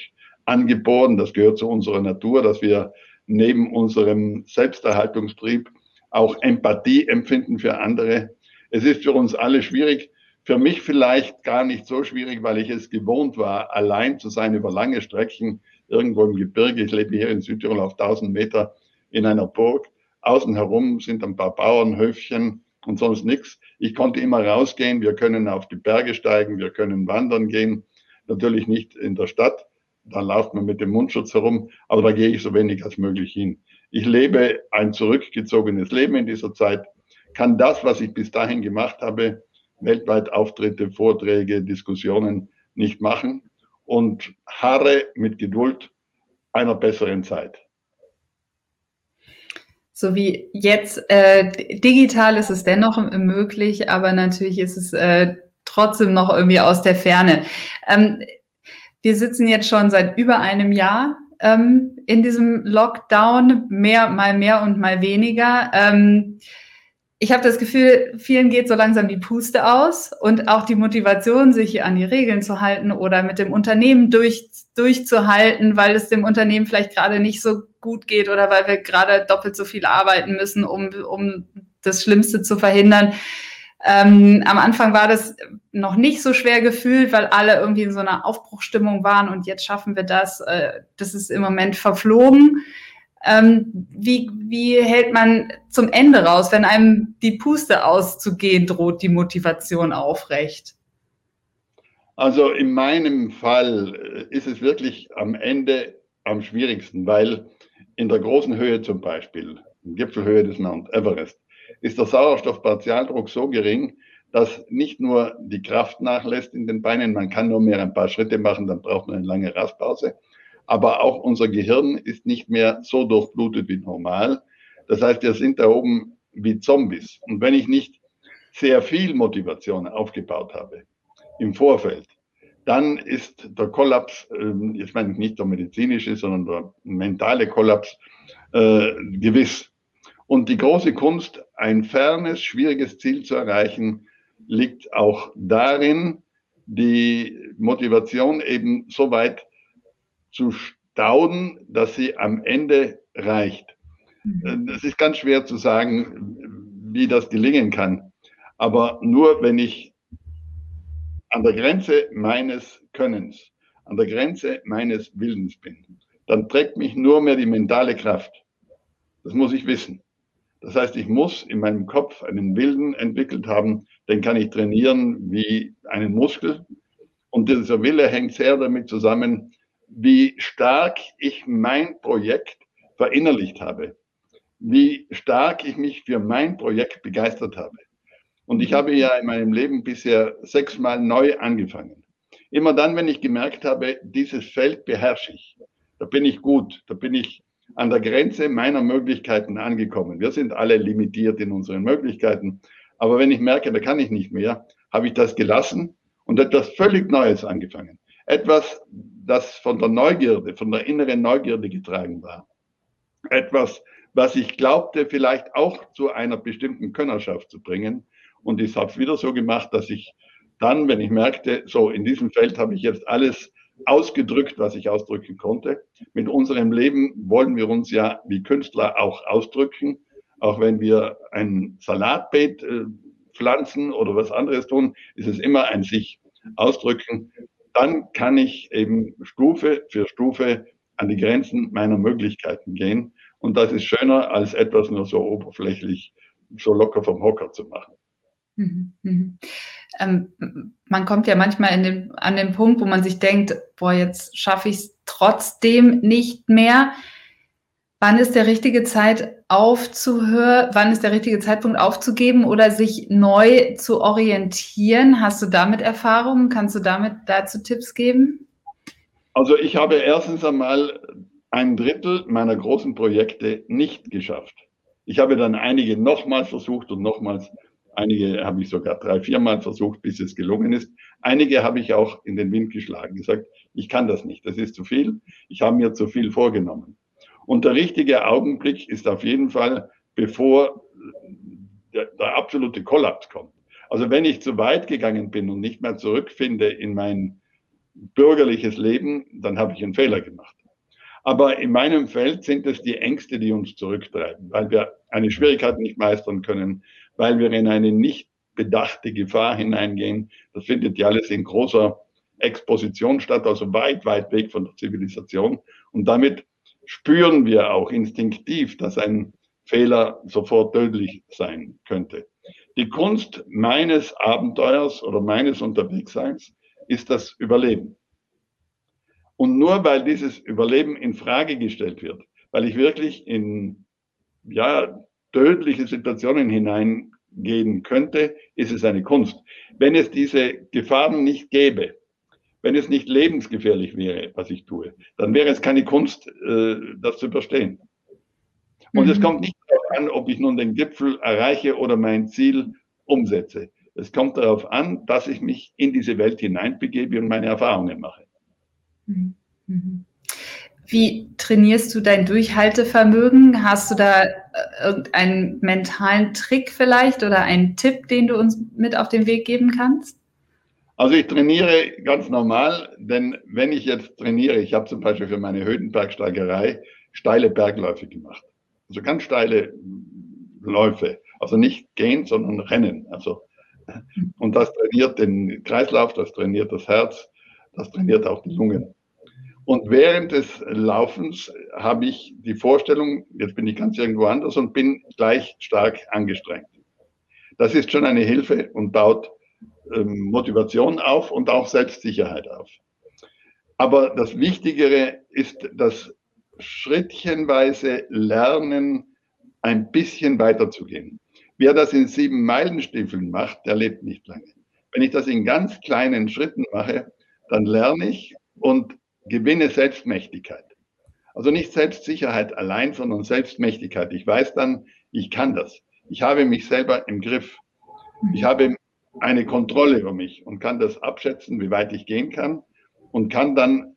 angeboren. Das gehört zu unserer Natur, dass wir neben unserem Selbsterhaltungstrieb auch Empathie empfinden für andere. Es ist für uns alle schwierig, für mich vielleicht gar nicht so schwierig, weil ich es gewohnt war, allein zu sein über lange Strecken irgendwo im Gebirge. Ich lebe hier in Südtirol auf 1000 Meter in einer Burg. Außen herum sind ein paar Bauernhöfchen und sonst nichts. Ich konnte immer rausgehen. Wir können auf die Berge steigen, wir können wandern gehen. Natürlich nicht in der Stadt. Da läuft man mit dem Mundschutz herum, aber da gehe ich so wenig als möglich hin. Ich lebe ein zurückgezogenes Leben in dieser Zeit, kann das, was ich bis dahin gemacht habe, weltweit Auftritte, Vorträge, Diskussionen nicht machen und harre mit Geduld einer besseren Zeit so wie jetzt äh, digital ist es dennoch möglich, aber natürlich ist es äh, trotzdem noch irgendwie aus der Ferne. Ähm, wir sitzen jetzt schon seit über einem Jahr ähm, in diesem Lockdown, mehr, mal mehr und mal weniger. Ähm, ich habe das Gefühl, vielen geht so langsam die Puste aus und auch die Motivation, sich an die Regeln zu halten oder mit dem Unternehmen durch, durchzuhalten, weil es dem Unternehmen vielleicht gerade nicht so gut geht oder weil wir gerade doppelt so viel arbeiten müssen, um, um das Schlimmste zu verhindern. Ähm, am Anfang war das noch nicht so schwer gefühlt, weil alle irgendwie in so einer Aufbruchstimmung waren und jetzt schaffen wir das. Äh, das ist im Moment verflogen. Ähm, wie, wie hält man zum Ende raus, wenn einem die Puste auszugehen droht, die Motivation aufrecht? Also in meinem Fall äh, ist es wirklich am Ende am schwierigsten, weil in der großen Höhe zum Beispiel, Gipfelhöhe des Mount Everest, ist der Sauerstoffpartialdruck so gering, dass nicht nur die Kraft nachlässt in den Beinen, man kann nur mehr ein paar Schritte machen, dann braucht man eine lange Rastpause, aber auch unser Gehirn ist nicht mehr so durchblutet wie normal. Das heißt, wir sind da oben wie Zombies. Und wenn ich nicht sehr viel Motivation aufgebaut habe im Vorfeld, dann ist der Kollaps, ähm, jetzt meine ich nicht der medizinische, sondern der mentale Kollaps äh, gewiss. Und die große Kunst, ein fernes, schwieriges Ziel zu erreichen, liegt auch darin, die Motivation eben so weit zu stauden, dass sie am Ende reicht. Mhm. Es ist ganz schwer zu sagen, wie das gelingen kann. Aber nur wenn ich an der Grenze meines Könnens, an der Grenze meines Willens bin, dann trägt mich nur mehr die mentale Kraft. Das muss ich wissen. Das heißt, ich muss in meinem Kopf einen Willen entwickelt haben, den kann ich trainieren wie einen Muskel. Und dieser Wille hängt sehr damit zusammen, wie stark ich mein Projekt verinnerlicht habe, wie stark ich mich für mein Projekt begeistert habe. Und ich habe ja in meinem Leben bisher sechsmal neu angefangen. Immer dann, wenn ich gemerkt habe, dieses Feld beherrsche ich, da bin ich gut, da bin ich an der Grenze meiner Möglichkeiten angekommen. Wir sind alle limitiert in unseren Möglichkeiten. Aber wenn ich merke, da kann ich nicht mehr, habe ich das gelassen und etwas völlig Neues angefangen. Etwas, das von der Neugierde, von der inneren Neugierde getragen war. Etwas, was ich glaubte, vielleicht auch zu einer bestimmten Könnerschaft zu bringen. Und ich habe es wieder so gemacht, dass ich dann, wenn ich merkte, so in diesem Feld habe ich jetzt alles ausgedrückt, was ich ausdrücken konnte. Mit unserem Leben wollen wir uns ja wie Künstler auch ausdrücken, auch wenn wir ein Salatbeet äh, pflanzen oder was anderes tun, ist es immer ein sich ausdrücken. Dann kann ich eben Stufe für Stufe an die Grenzen meiner Möglichkeiten gehen. Und das ist schöner, als etwas nur so oberflächlich, so locker vom Hocker zu machen. Mhm, mhm. Ähm, man kommt ja manchmal den, an den Punkt, wo man sich denkt, boah, jetzt schaffe ich es trotzdem nicht mehr. Wann ist der richtige Zeit aufzuhören? Wann ist der richtige Zeitpunkt aufzugeben oder sich neu zu orientieren? Hast du damit Erfahrungen? Kannst du damit dazu Tipps geben? Also ich habe erstens einmal ein Drittel meiner großen Projekte nicht geschafft. Ich habe dann einige nochmals versucht und nochmals Einige habe ich sogar drei, viermal versucht, bis es gelungen ist. Einige habe ich auch in den Wind geschlagen, gesagt, ich kann das nicht, das ist zu viel, ich habe mir zu viel vorgenommen. Und der richtige Augenblick ist auf jeden Fall, bevor der, der absolute Kollaps kommt. Also wenn ich zu weit gegangen bin und nicht mehr zurückfinde in mein bürgerliches Leben, dann habe ich einen Fehler gemacht. Aber in meinem Feld sind es die Ängste, die uns zurücktreiben, weil wir eine Schwierigkeit nicht meistern können, weil wir in eine nicht bedachte Gefahr hineingehen. Das findet ja alles in großer Exposition statt, also weit, weit weg von der Zivilisation. Und damit spüren wir auch instinktiv, dass ein Fehler sofort tödlich sein könnte. Die Kunst meines Abenteuers oder meines Unterwegsseins ist das Überleben. Und nur weil dieses Überleben in Frage gestellt wird, weil ich wirklich in ja, tödliche Situationen hineingehen könnte, ist es eine Kunst. Wenn es diese Gefahren nicht gäbe, wenn es nicht lebensgefährlich wäre, was ich tue, dann wäre es keine Kunst, äh, das zu überstehen. Und mhm. es kommt nicht darauf an, ob ich nun den Gipfel erreiche oder mein Ziel umsetze. Es kommt darauf an, dass ich mich in diese Welt hineinbegebe und meine Erfahrungen mache. Mhm. Mhm. Wie trainierst du dein Durchhaltevermögen? Hast du da äh, irgendeinen mentalen Trick vielleicht oder einen Tipp, den du uns mit auf den Weg geben kannst? Also ich trainiere ganz normal, denn wenn ich jetzt trainiere, ich habe zum Beispiel für meine Höhenbergsteigerei steile Bergläufe gemacht. Also ganz steile Läufe. Also nicht gehen, sondern rennen. Also, und das trainiert den Kreislauf, das trainiert das Herz, das trainiert auch die Lungen. Und während des Laufens habe ich die Vorstellung, jetzt bin ich ganz irgendwo anders und bin gleich stark angestrengt. Das ist schon eine Hilfe und baut Motivation auf und auch Selbstsicherheit auf. Aber das Wichtigere ist das schrittchenweise Lernen, ein bisschen weiterzugehen. Wer das in sieben Meilenstiefeln macht, der lebt nicht lange. Wenn ich das in ganz kleinen Schritten mache, dann lerne ich und gewinne Selbstmächtigkeit. Also nicht Selbstsicherheit allein, sondern Selbstmächtigkeit. Ich weiß dann, ich kann das. Ich habe mich selber im Griff. Ich habe eine Kontrolle über mich und kann das abschätzen, wie weit ich gehen kann und kann dann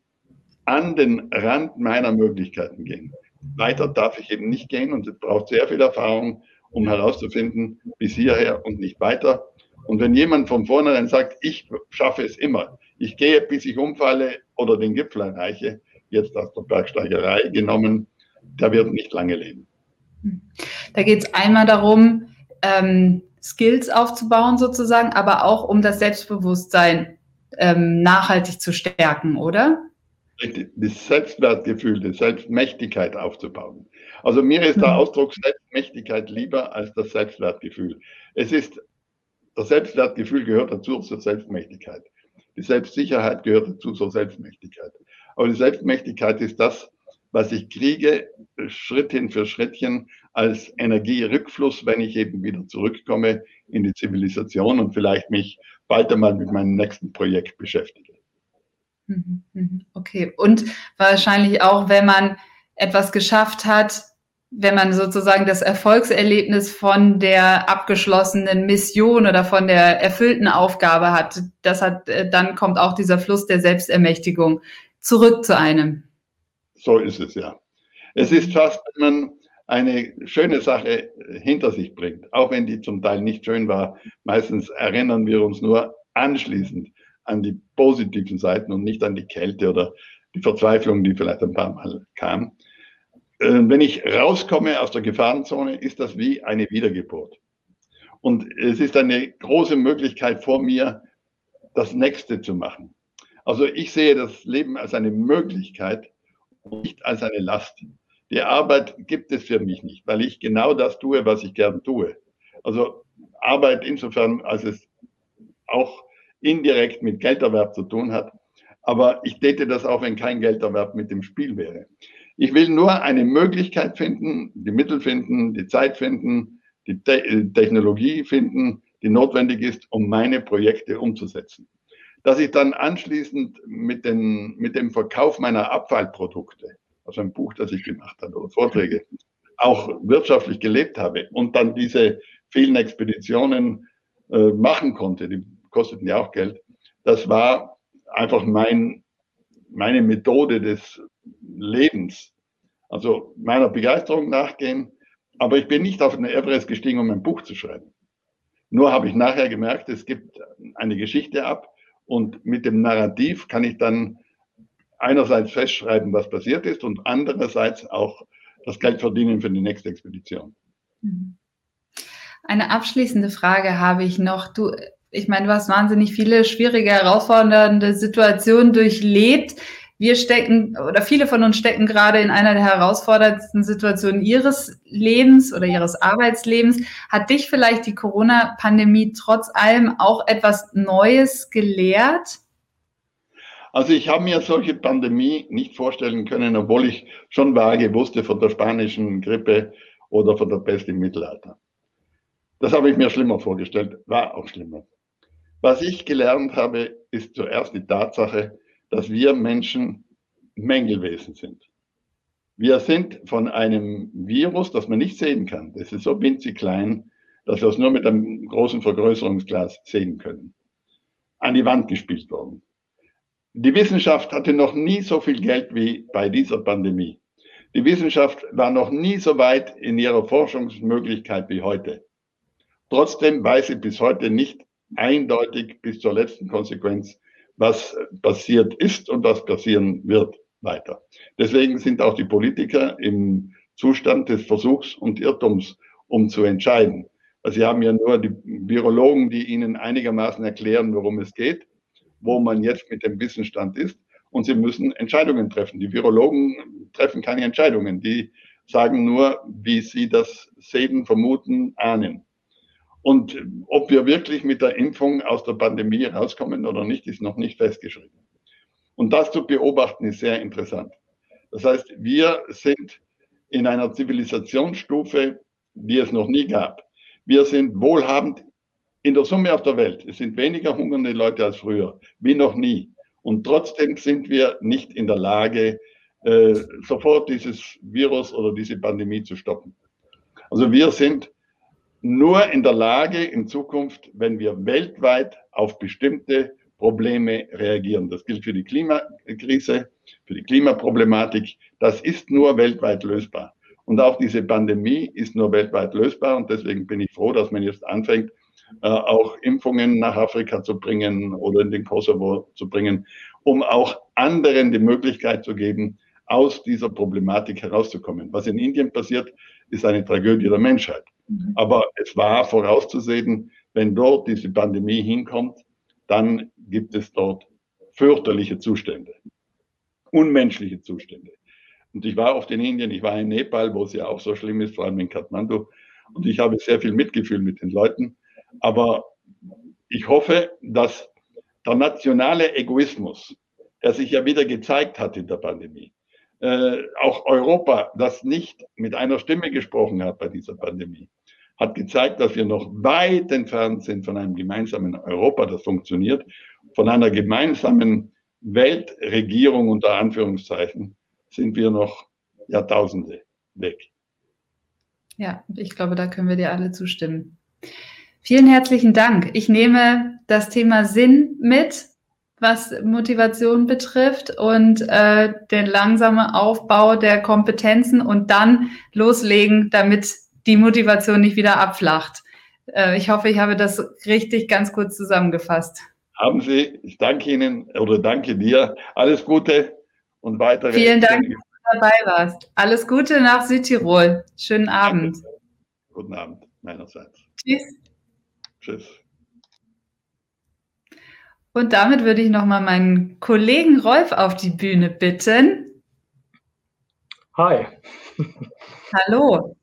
an den Rand meiner Möglichkeiten gehen. Weiter darf ich eben nicht gehen und es braucht sehr viel Erfahrung, um herauszufinden, bis hierher und nicht weiter. Und wenn jemand von vornherein sagt, ich schaffe es immer, ich gehe, bis ich umfalle oder den Gipfel erreiche, jetzt aus der Bergsteigerei genommen, der wird nicht lange leben. Da geht es einmal darum, ähm, Skills aufzubauen sozusagen, aber auch um das Selbstbewusstsein ähm, nachhaltig zu stärken, oder? Das Selbstwertgefühl, die Selbstmächtigkeit aufzubauen. Also mir ist der mhm. Ausdruck Selbstmächtigkeit lieber als das Selbstwertgefühl. Es ist, das Selbstwertgefühl gehört dazu zur Selbstmächtigkeit. Die Selbstsicherheit gehört dazu zur Selbstmächtigkeit. Aber die Selbstmächtigkeit ist das, was ich kriege, Schrittchen für Schrittchen als Energierückfluss, wenn ich eben wieder zurückkomme in die Zivilisation und vielleicht mich bald einmal mit meinem nächsten Projekt beschäftige. Mhm, mhm. Okay, und wahrscheinlich auch, wenn man etwas geschafft hat, wenn man sozusagen das Erfolgserlebnis von der abgeschlossenen Mission oder von der erfüllten Aufgabe hat, das hat, äh, dann kommt auch dieser Fluss der Selbstermächtigung zurück zu einem. So ist es ja. Es ist fast, wenn man eine schöne Sache hinter sich bringt, auch wenn die zum Teil nicht schön war. Meistens erinnern wir uns nur anschließend an die positiven Seiten und nicht an die Kälte oder die Verzweiflung, die vielleicht ein paar Mal kam. Äh, wenn ich rauskomme aus der Gefahrenzone, ist das wie eine Wiedergeburt. Und es ist eine große Möglichkeit vor mir, das Nächste zu machen. Also ich sehe das Leben als eine Möglichkeit und nicht als eine Last. Die Arbeit gibt es für mich nicht, weil ich genau das tue, was ich gern tue. Also Arbeit insofern, als es auch indirekt mit Gelderwerb zu tun hat. Aber ich täte das auch, wenn kein Gelderwerb mit dem Spiel wäre. Ich will nur eine Möglichkeit finden, die Mittel finden, die Zeit finden, die Te Technologie finden, die notwendig ist, um meine Projekte umzusetzen dass ich dann anschließend mit, den, mit dem Verkauf meiner Abfallprodukte, also ein Buch, das ich gemacht habe oder Vorträge, auch wirtschaftlich gelebt habe und dann diese vielen Expeditionen äh, machen konnte, die kosteten ja auch Geld, das war einfach mein, meine Methode des Lebens. Also meiner Begeisterung nachgehen, aber ich bin nicht auf den Everest gestiegen, um ein Buch zu schreiben. Nur habe ich nachher gemerkt, es gibt eine Geschichte ab, und mit dem Narrativ kann ich dann einerseits festschreiben, was passiert ist und andererseits auch das Geld verdienen für die nächste Expedition. Mhm. Eine abschließende Frage habe ich noch. Du, ich meine, du hast wahnsinnig viele schwierige, herausfordernde Situationen durchlebt wir stecken oder viele von uns stecken gerade in einer der herausforderndsten Situationen ihres Lebens oder ihres Arbeitslebens. Hat dich vielleicht die Corona-Pandemie trotz allem auch etwas Neues gelehrt? Also ich habe mir solche Pandemie nicht vorstellen können, obwohl ich schon vage wusste von der spanischen Grippe oder von der Pest im Mittelalter. Das habe ich mir schlimmer vorgestellt, war auch schlimmer. Was ich gelernt habe, ist zuerst die Tatsache, dass wir Menschen Mängelwesen sind. Wir sind von einem Virus, das man nicht sehen kann. Das ist so winzig klein, dass wir es nur mit einem großen Vergrößerungsglas sehen können. An die Wand gespielt worden. Die Wissenschaft hatte noch nie so viel Geld wie bei dieser Pandemie. Die Wissenschaft war noch nie so weit in ihrer Forschungsmöglichkeit wie heute. Trotzdem weiß sie bis heute nicht eindeutig bis zur letzten Konsequenz, was passiert ist und was passieren wird weiter. Deswegen sind auch die Politiker im Zustand des Versuchs und Irrtums, um zu entscheiden. Also sie haben ja nur die Virologen, die ihnen einigermaßen erklären, worum es geht, wo man jetzt mit dem Wissensstand ist. Und sie müssen Entscheidungen treffen. Die Virologen treffen keine Entscheidungen. Die sagen nur, wie sie das sehen, vermuten, ahnen. Und ob wir wirklich mit der Impfung aus der Pandemie rauskommen oder nicht, ist noch nicht festgeschrieben. Und das zu beobachten ist sehr interessant. Das heißt, wir sind in einer Zivilisationsstufe, die es noch nie gab. Wir sind wohlhabend in der Summe auf der Welt. Es sind weniger hungernde Leute als früher, wie noch nie. Und trotzdem sind wir nicht in der Lage, äh, sofort dieses Virus oder diese Pandemie zu stoppen. Also wir sind nur in der Lage in Zukunft, wenn wir weltweit auf bestimmte Probleme reagieren. Das gilt für die Klimakrise, für die Klimaproblematik. Das ist nur weltweit lösbar. Und auch diese Pandemie ist nur weltweit lösbar. Und deswegen bin ich froh, dass man jetzt anfängt, auch Impfungen nach Afrika zu bringen oder in den Kosovo zu bringen, um auch anderen die Möglichkeit zu geben, aus dieser Problematik herauszukommen. Was in Indien passiert, ist eine Tragödie der Menschheit. Mhm. Aber es war vorauszusehen, wenn dort diese Pandemie hinkommt, dann gibt es dort fürchterliche Zustände, unmenschliche Zustände. Und ich war oft in Indien, ich war in Nepal, wo es ja auch so schlimm ist, vor allem in Kathmandu. Und ich habe sehr viel Mitgefühl mit den Leuten. Aber ich hoffe, dass der nationale Egoismus, der sich ja wieder gezeigt hat in der Pandemie, äh, auch Europa, das nicht mit einer Stimme gesprochen hat bei dieser Pandemie, hat gezeigt, dass wir noch weit entfernt sind von einem gemeinsamen Europa, das funktioniert, von einer gemeinsamen Weltregierung unter Anführungszeichen sind wir noch Jahrtausende weg. Ja, ich glaube, da können wir dir alle zustimmen. Vielen herzlichen Dank. Ich nehme das Thema Sinn mit, was Motivation betrifft und äh, den langsamen Aufbau der Kompetenzen und dann loslegen, damit die Motivation nicht wieder abflacht. Äh, ich hoffe, ich habe das richtig ganz kurz zusammengefasst. Haben Sie. Ich danke Ihnen oder danke dir. Alles Gute und weitere. Vielen Dank, dass du dabei warst. Alles Gute nach Südtirol. Schönen Abend. Danke. Guten Abend meinerseits. Tschüss. Tschüss. Und damit würde ich nochmal meinen Kollegen Rolf auf die Bühne bitten. Hi. Hallo.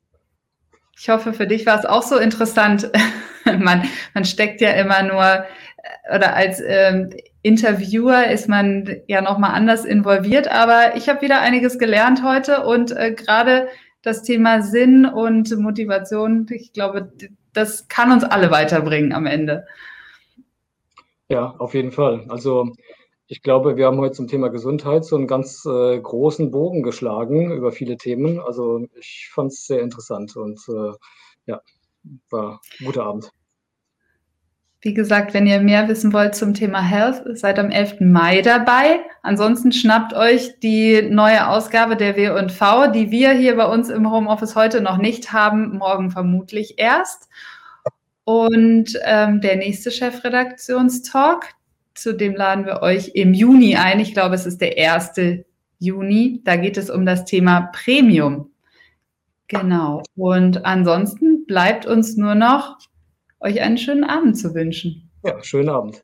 Ich hoffe, für dich war es auch so interessant. man, man steckt ja immer nur, äh, oder als ähm, Interviewer ist man ja nochmal anders involviert, aber ich habe wieder einiges gelernt heute und äh, gerade das Thema Sinn und Motivation, ich glaube, das kann uns alle weiterbringen am Ende. Ja, auf jeden Fall. Also ich glaube, wir haben heute zum Thema Gesundheit so einen ganz äh, großen Bogen geschlagen über viele Themen. Also ich fand es sehr interessant und äh, ja, war ein guter Abend. Wie gesagt, wenn ihr mehr wissen wollt zum Thema Health, seid am 11. Mai dabei. Ansonsten schnappt euch die neue Ausgabe der W&V, die wir hier bei uns im Homeoffice heute noch nicht haben, morgen vermutlich erst. Und ähm, der nächste Chefredaktionstalk, zu dem laden wir euch im Juni ein. Ich glaube, es ist der 1. Juni. Da geht es um das Thema Premium. Genau. Und ansonsten bleibt uns nur noch euch einen schönen Abend zu wünschen. Ja, schönen Abend.